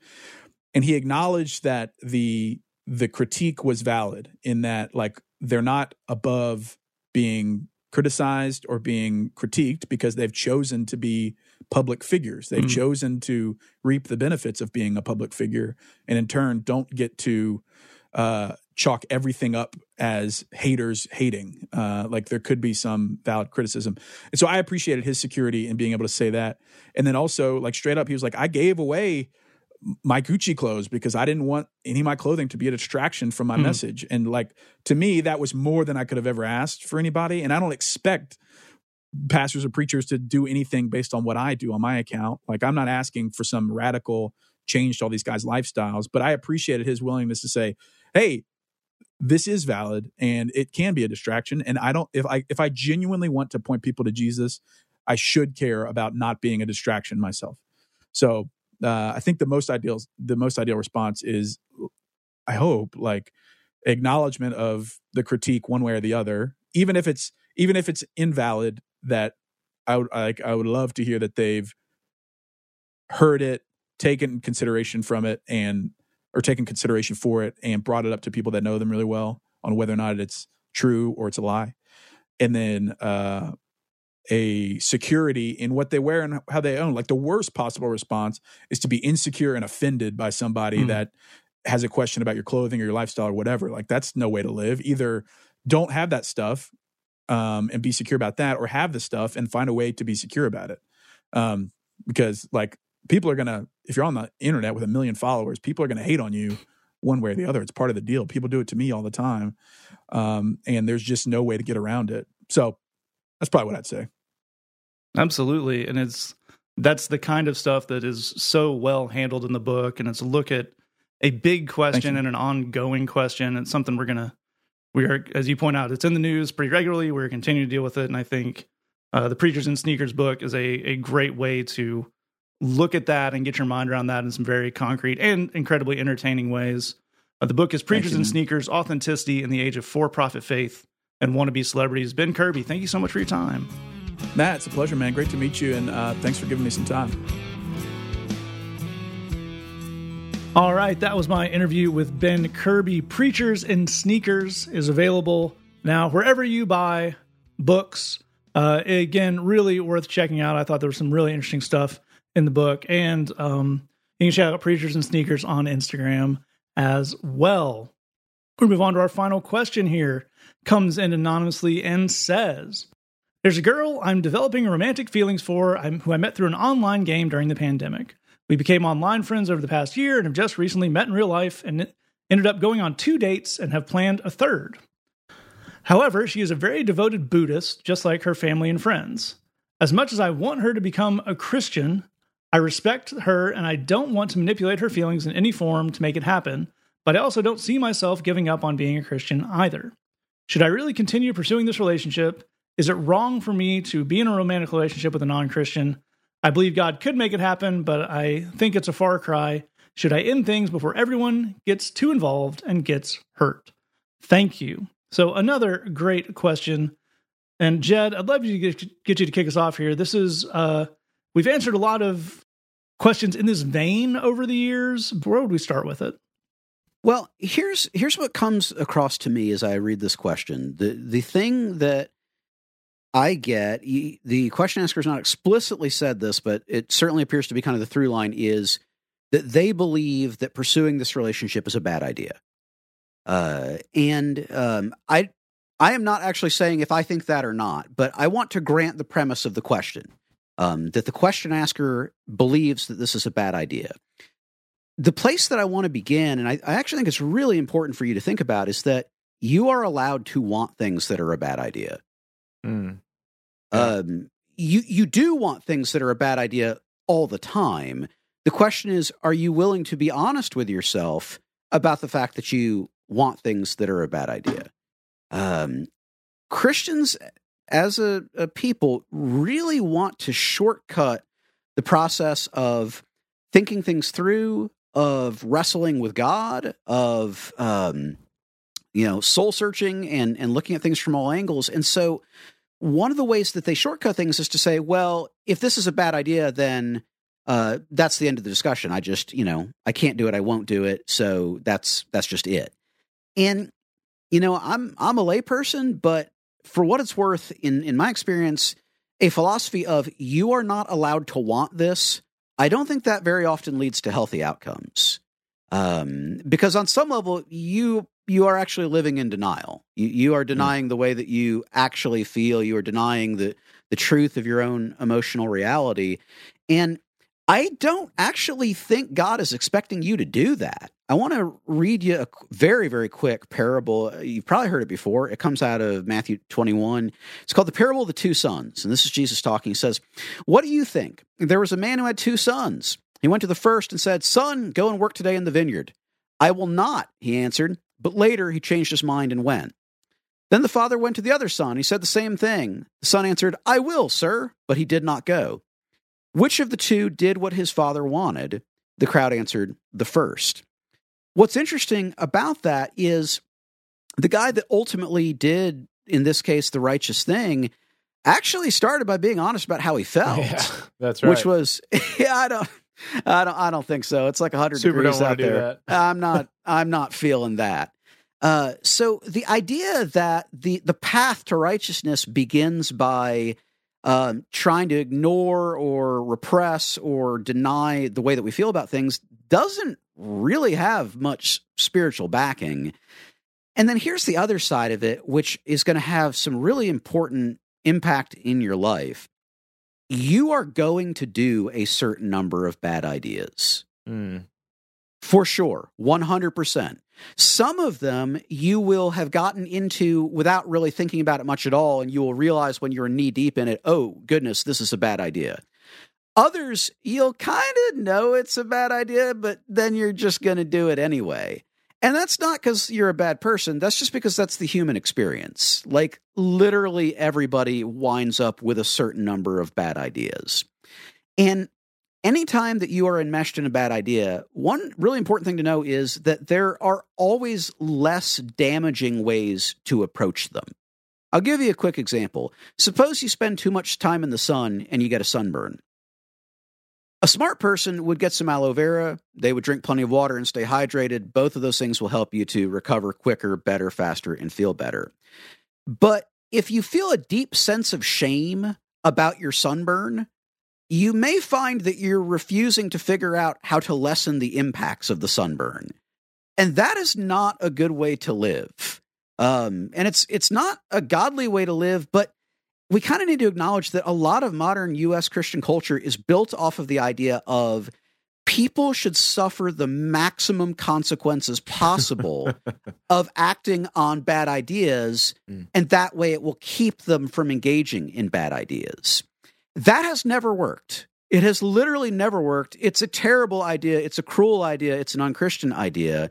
And he acknowledged that the the critique was valid in that like they're not above being criticized or being critiqued because they've chosen to be public figures. They've mm-hmm. chosen to reap the benefits of being a public figure, and in turn, don't get to uh, chalk everything up as haters hating. Uh, like there could be some valid criticism, and so I appreciated his security in being able to say that. And then also, like straight up, he was like, "I gave away." my Gucci clothes because I didn't want any of my clothing to be a distraction from my mm. message. And like to me, that was more than I could have ever asked for anybody. And I don't expect pastors or preachers to do anything based on what I do on my account. Like I'm not asking for some radical change to all these guys' lifestyles, but I appreciated his willingness to say, "Hey, this is valid and it can be a distraction and I don't if I if I genuinely want to point people to Jesus, I should care about not being a distraction myself." So uh, I think the most ideal the most ideal response is, I hope, like acknowledgement of the critique one way or the other, even if it's even if it's invalid. That I would like I would love to hear that they've heard it, taken consideration from it, and or taken consideration for it, and brought it up to people that know them really well on whether or not it's true or it's a lie, and then uh, a security in what they wear and how they own. Like the worst possible response is to be insecure and offended by somebody mm. that has a question about your clothing or your lifestyle or whatever. Like that's no way to live. Either don't have that stuff um, and be secure about that, or have the stuff and find a way to be secure about it. Um, because like people are gonna, if you're on the internet with a million followers, people are gonna hate on you one way or the other. It's part of the deal. People do it to me all the time, um, and there's just no way to get around it. So that's probably what I'd say. Absolutely. And it's that's the kind of stuff that is so well handled in the book. And it's a look at a big question and an ongoing question. It's something we're gonna we are, as you point out, it's in the news pretty regularly. We're continuing to deal with it. And I think uh, the Preachers and Sneakers book is a, a great way to look at that and get your mind around that in some very concrete and incredibly entertaining ways. Uh, the book is Preachers and Sneakers Authenticity in the Age of For Profit Faith and wannabe celebrities. Ben Kirby, thank you so much for your time. Matt, it's a pleasure, man. Great to meet you, and uh, thanks for giving me some time. All right, that was my interview with Ben Kirby. Preachers and Sneakers is available now wherever you buy books. Uh, again, really worth checking out. I thought there was some really interesting stuff in the book, and um, you can check out Preachers and Sneakers on Instagram as well. We move on to our final question here comes in anonymously and says, There's a girl I'm developing romantic feelings for who I met through an online game during the pandemic. We became online friends over the past year and have just recently met in real life and ended up going on two dates and have planned a third. However, she is a very devoted Buddhist, just like her family and friends. As much as I want her to become a Christian, I respect her and I don't want to manipulate her feelings in any form to make it happen, but I also don't see myself giving up on being a Christian either. Should I really continue pursuing this relationship? Is it wrong for me to be in a romantic relationship with a non Christian? I believe God could make it happen, but I think it's a far cry. Should I end things before everyone gets too involved and gets hurt? Thank you. So, another great question. And Jed, I'd love to get, get you to kick us off here. This is, uh, we've answered a lot of questions in this vein over the years. Where would we start with it? Well, here's here's what comes across to me as I read this question. The the thing that I get, the question asker has not explicitly said this, but it certainly appears to be kind of the through line is that they believe that pursuing this relationship is a bad idea. Uh, and um, I, I am not actually saying if I think that or not, but I want to grant the premise of the question um, that the question asker believes that this is a bad idea. The place that I want to begin, and I, I actually think it's really important for you to think about, is that you are allowed to want things that are a bad idea. Mm. Um, you you do want things that are a bad idea all the time. The question is, are you willing to be honest with yourself about the fact that you want things that are a bad idea? Um, Christians, as a, a people, really want to shortcut the process of thinking things through, of wrestling with God, of um, you know, soul searching and and looking at things from all angles. And so one of the ways that they shortcut things is to say, well, if this is a bad idea, then uh, that's the end of the discussion. I just, you know, I can't do it. I won't do it. So that's that's just it. And you know, I'm I'm a layperson, but for what it's worth, in in my experience, a philosophy of you are not allowed to want this, I don't think that very often leads to healthy outcomes. Um, because on some level, you you are actually living in denial. You, you are hmm. denying mm. the way that you actually feel. You are denying the the truth of your own emotional reality. And I don't actually think God is expecting you to do that. I want to read you a very, very quick parable. You've probably heard it before. It comes out of Matthew 21. It's called the parable of the two sons. And this is Jesus talking. He says, What do you think? There was a man who had two sons. He went to the first and said, Son, go and work today in the vineyard. I will not, he answered. But later he changed his mind and went. Then the father went to the other son. He said the same thing. The son answered, I will, sir, but he did not go. Which of the two did what his father wanted? The crowd answered, The first. What's interesting about that is the guy that ultimately did, in this case, the righteous thing, actually started by being honest about how he felt. Yeah, that's right. Which was, yeah, I don't. I don't. I don't think so. It's like hundred degrees out there. I'm not. I'm not feeling that. Uh, so the idea that the the path to righteousness begins by um, trying to ignore or repress or deny the way that we feel about things doesn't really have much spiritual backing. And then here's the other side of it, which is going to have some really important impact in your life you are going to do a certain number of bad ideas. Mm. For sure, 100%. Some of them you will have gotten into without really thinking about it much at all, and you will realize when you're knee deep in it, oh, goodness, this is a bad idea. Others, you'll kind of know it's a bad idea, but then you're just going to do it anyway. And that's not because you're a bad person. That's just because that's the human experience. Like, literally, everybody winds up with a certain number of bad ideas. And anytime that you are enmeshed in a bad idea, one really important thing to know is that there are always less damaging ways to approach them. I'll give you a quick example. Suppose you spend too much time in the sun and you get a sunburn. A smart person would get some aloe vera. They would drink plenty of water and stay hydrated. Both of those things will help you to recover quicker, better, faster, and feel better. But if you feel a deep sense of shame about your sunburn, you may find that you're refusing to figure out how to lessen the impacts of the sunburn. And that is not a good way to live. Um, and it's it's not a godly way to live, but we kind of need to acknowledge that a lot of modern US Christian culture is built off of the idea of people should suffer the maximum consequences possible of acting on bad ideas, Mm. and that way it will keep them from engaging in bad ideas. That has never worked. It has literally never worked. It's a terrible idea. It's a cruel idea. It's an unchristian idea.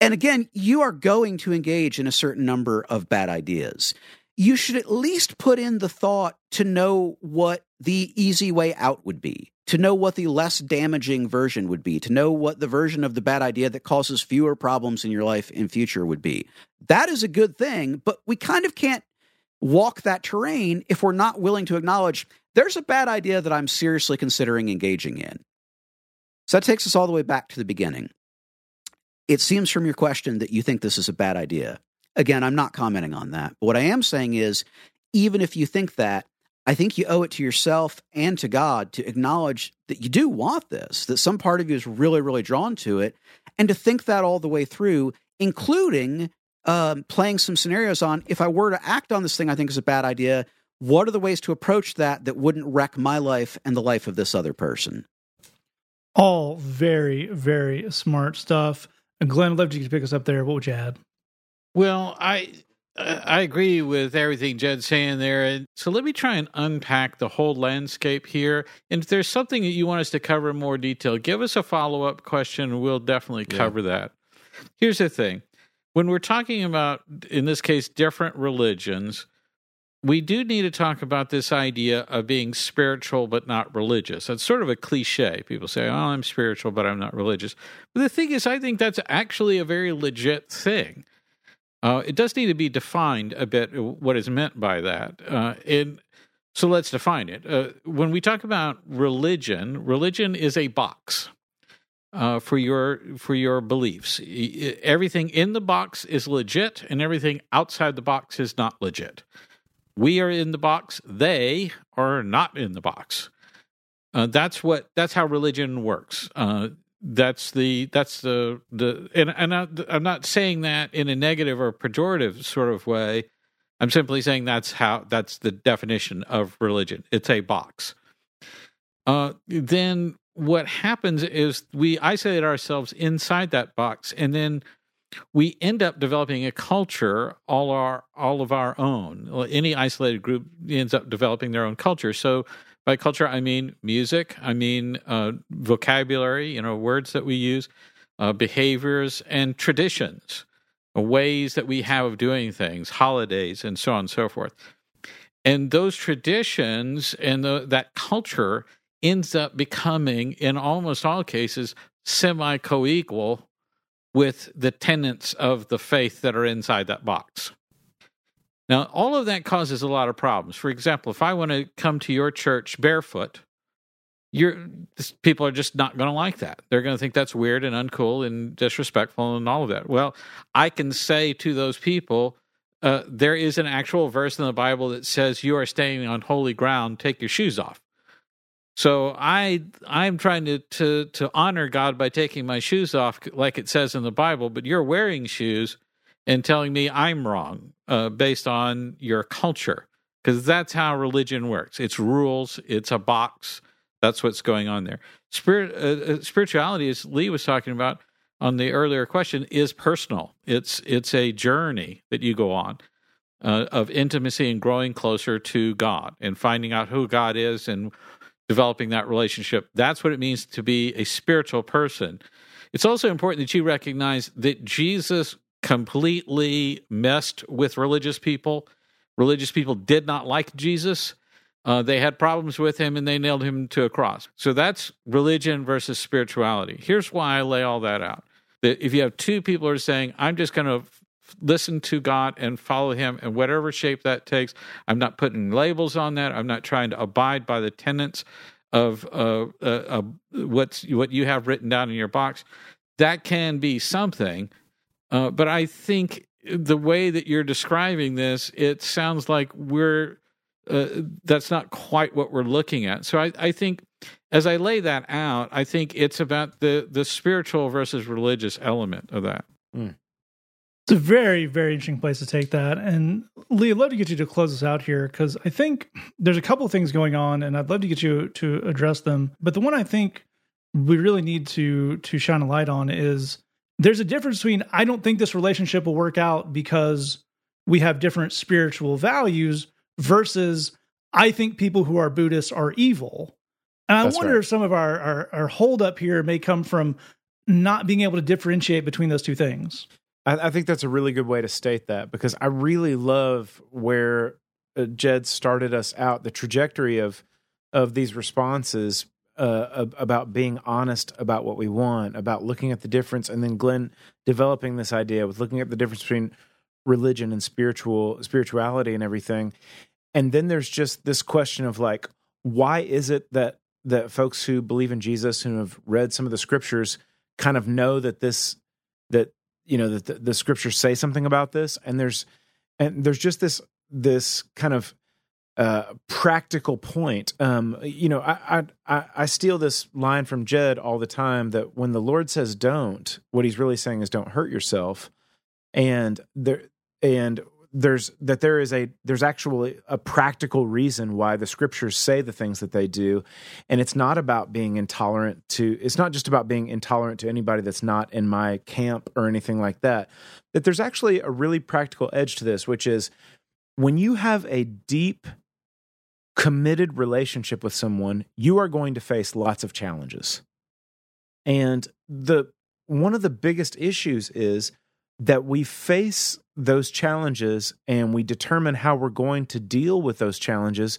And again, you are going to engage in a certain number of bad ideas. You should at least put in the thought to know what the easy way out would be, to know what the less damaging version would be, to know what the version of the bad idea that causes fewer problems in your life in future would be. That is a good thing, but we kind of can't walk that terrain if we're not willing to acknowledge there's a bad idea that I'm seriously considering engaging in. So that takes us all the way back to the beginning. It seems from your question that you think this is a bad idea. Again, I'm not commenting on that. But what I am saying is, even if you think that, I think you owe it to yourself and to God to acknowledge that you do want this, that some part of you is really, really drawn to it, and to think that all the way through, including um, playing some scenarios on if I were to act on this thing I think is a bad idea, what are the ways to approach that that wouldn't wreck my life and the life of this other person? All very, very smart stuff. And Glenn, I'd love to pick us up there. What would you add? Well, I I agree with everything Jed's saying there. And so let me try and unpack the whole landscape here. And if there's something that you want us to cover in more detail, give us a follow up question and we'll definitely Yeah. cover that. Here's the thing when we're talking about, in this case, different religions, we do need to talk about this idea of being spiritual but not religious. That's sort of a cliche. People say, oh, I'm spiritual, but I'm not religious. But the thing is, I think that's actually a very legit thing. Uh, it does need to be defined a bit uh, what is meant by that. Uh, and so let's define it. Uh, when we talk about religion, religion is a box uh, for your for your beliefs. Everything in the box is legit, and everything outside the box is not legit. We are in the box; they are not in the box. Uh, that's what. That's how religion works. That's the that's the the and and I, I'm not saying that in a negative or pejorative sort of way. I'm simply saying that's how that's the definition of religion. It's a box. Uh, then what happens is we isolate ourselves inside that box, and then we end up developing a culture all our all of our own. Any isolated group ends up developing their own culture. So by culture, I mean music, I mean uh, vocabulary, you know, words that we use, uh, behaviors, and traditions, uh, ways that we have of doing things, holidays, and so on and so forth. And those traditions and the, that culture ends up becoming, in almost all cases, semi co equal with the tenets of the faith that are inside that box. Now, all of that causes a lot of problems. For example, if I want to come to your church barefoot, you're people are just not going to like that. They're going to think that's weird and uncool and disrespectful and all of that. Well, I can say to those people, uh, there is an actual verse in the Bible that says you are standing on holy ground. Take your shoes off. So I I'm trying to to to honor God by taking my shoes off, like it says in the Bible. But you're wearing shoes and telling me I'm wrong uh, based on your culture, because that's how religion works. It's rules. It's a box. That's what's going on there. Spirit uh, uh, spirituality, as Lee was talking about on the earlier question, is personal. It's it's a journey that you go on uh, of intimacy and growing closer to God and finding out who God is and developing that relationship. That's what it means to be a spiritual person. It's also important that you recognize that Jesus completely messed with religious people. Religious people did not like Jesus. Uh, they had problems with him and they nailed him to a cross. So that's religion versus spirituality. Here's why I lay all that out. That if you have two people who are saying, I'm just going to listen to God and follow him in whatever shape that takes, I'm not putting labels on that. I'm not trying to abide by the tenets of uh, uh, uh, what's, what you have written down in your box. That can be something. Uh, but I think the way that you're describing this, it sounds like we're uh, that's not quite what we're looking at. So I, I think as I lay that out, I think it's about the the spiritual versus religious element of that. It's a very, very interesting place to take that. And Lee, I'd love to get you to close us out here because I think there's a couple of things going on, and I'd love to get you to address them. But the one I think we really need to to shine a light on is there's a difference between I don't think this relationship will work out because we have different spiritual values versus I think people who are Buddhists are evil. And I That's wonder right. if some of our, our our hold up here may come from not being able to differentiate between those two things. I, I think that's a really good way to state that because I really love where uh, Jed started us out, the trajectory of of these responses uh, about being honest about what we want, about looking at the difference, and then Glenn developing this idea with looking at the difference between religion and spiritual spirituality and everything. And then there's just this question of like, why is it that that folks who believe in Jesus, who have read some of the scriptures, kind of know that this that you know that the, the scriptures say something about this, and there's and there's just this this kind of uh, practical point. Um, you know, I, I I I steal this line from Jed all the time that when the Lord says don't, what He's really saying is don't hurt yourself, and there and there's that there is a there's actually a practical reason why the scriptures say the things that they do and it's not about being intolerant to it's not just about being intolerant to anybody that's not in my camp or anything like that that there's actually a really practical edge to this which is when you have a deep committed relationship with someone you are going to face lots of challenges. And the one of the biggest issues is that we face those challenges and we determine how we're going to deal with those challenges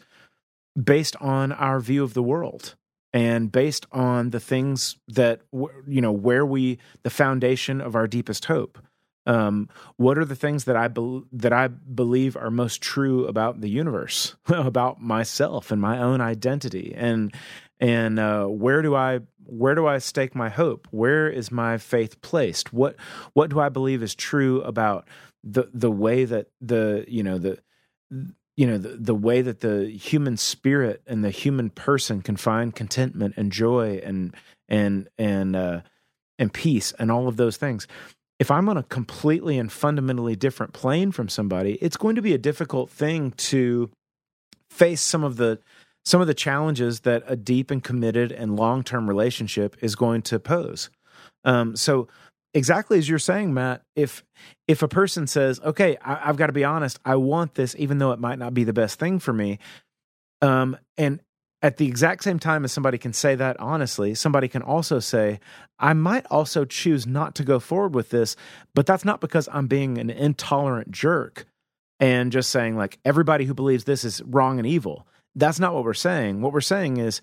based on our view of the world and based on the things that you know where we the foundation of our deepest hope um, what are the things that I bel that I believe are most true about the universe, about myself and my own identity, and and uh, where do I where do I stake my hope? Where is my faith placed? What what do I believe is true about the the way that the you know the you know the, the way that the human spirit and the human person can find contentment and joy and and and uh, and peace and all of those things if I'm on a completely and fundamentally different plane from somebody, it's going to be a difficult thing to face some of the some of the challenges that a deep and committed and long term relationship is going to pose. Um, so, exactly as you're saying, Matt, if if a person says, "Okay, I, I've got to be honest, I want this, even though it might not be the best thing for me," um, and at the exact same time as somebody can say that honestly, somebody can also say, I might also choose not to go forward with this, but that's not because I'm being an intolerant jerk and just saying, like, everybody who believes this is wrong and evil. That's not what we're saying. What we're saying is,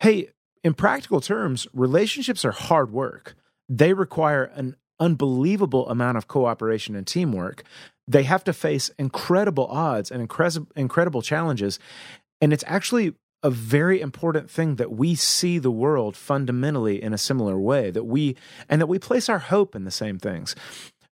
hey, in practical terms, relationships are hard work. They require an unbelievable amount of cooperation and teamwork. They have to face incredible odds and incredible challenges. And it's actually a very important thing that we see the world fundamentally in a similar way that we and that we place our hope in the same things.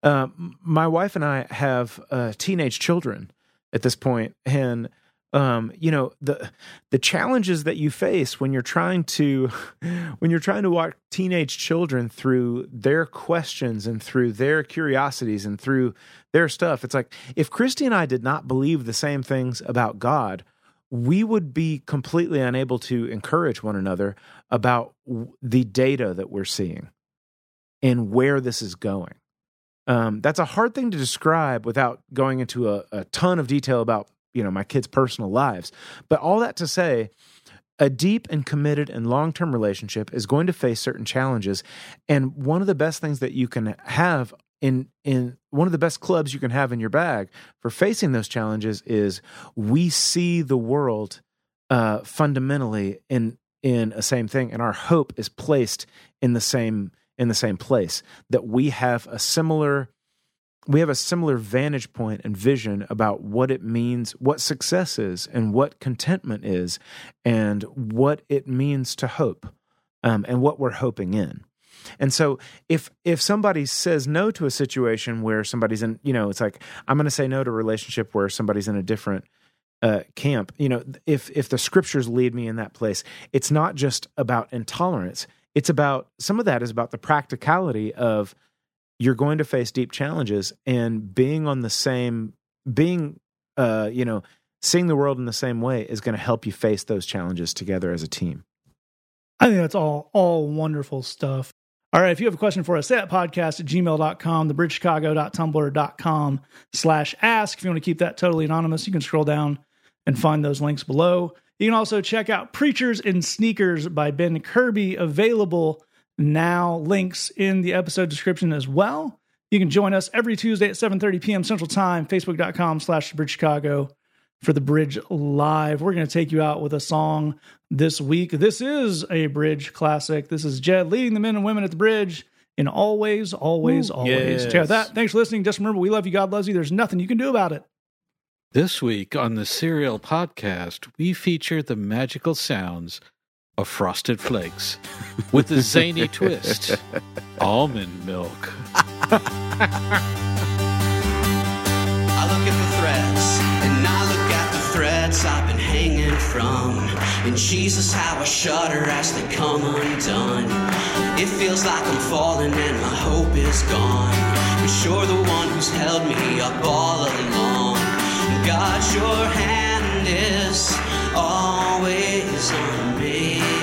Uh, my wife and i have uh, teenage children at this point and um, you know the the challenges that you face when you're trying to when you're trying to walk teenage children through their questions and through their curiosities and through their stuff it's like if christy and i did not believe the same things about god we would be completely unable to encourage one another about w- the data that we're seeing and where this is going. Um, that's a hard thing to describe without going into a, a ton of detail about you know my kids' personal lives. But all that to say, a deep and committed and long term relationship is going to face certain challenges, and one of the best things that you can have in in one of the best clubs you can have in your bag for facing those challenges is we see the world uh, fundamentally in in a same thing, and our hope is placed in the same in the same place. That we have a similar we have a similar vantage point and vision about what it means, what success is, and what contentment is, and what it means to hope, um, and what we're hoping in. And so if if somebody says no to a situation where somebody's in, you know, it's like I'm going to say no to a relationship where somebody's in a different uh, camp. You know, if if the scriptures lead me in that place, it's not just about intolerance. It's about some of that is about the practicality of you're going to face deep challenges and being on the same being uh, you know seeing the world in the same way is going to help you face those challenges together as a team. I think that's all all wonderful stuff. All right, if you have a question for us, that podcast at gmail.com, thebridgechicago.tumblr.com slash ask. If you want to keep that totally anonymous, you can scroll down and find those links below. You can also check out Preachers and Sneakers by Ben Kirby, available now. Links in the episode description as well. You can join us every Tuesday at 7.30 p.m. Central Time, facebook.com slash Bridge Chicago for the Bridge Live. We're going to take you out with a song this week. This is a Bridge classic. This is Jed leading the men and women at the Bridge in always, always, Ooh, always. yes. Check that. Thanks for listening. Just remember, we love you. God loves you. There's nothing you can do about it. This week on the Serial Podcast, we feature the magical sounds of frosted flakes with a zany twist almond milk. I look at the threads, threads I've been hanging from. And Jesus, how I shudder as they come undone. It feels like I'm falling and my hope is gone. But you're the one who's held me up all along. God, your hand is always on me.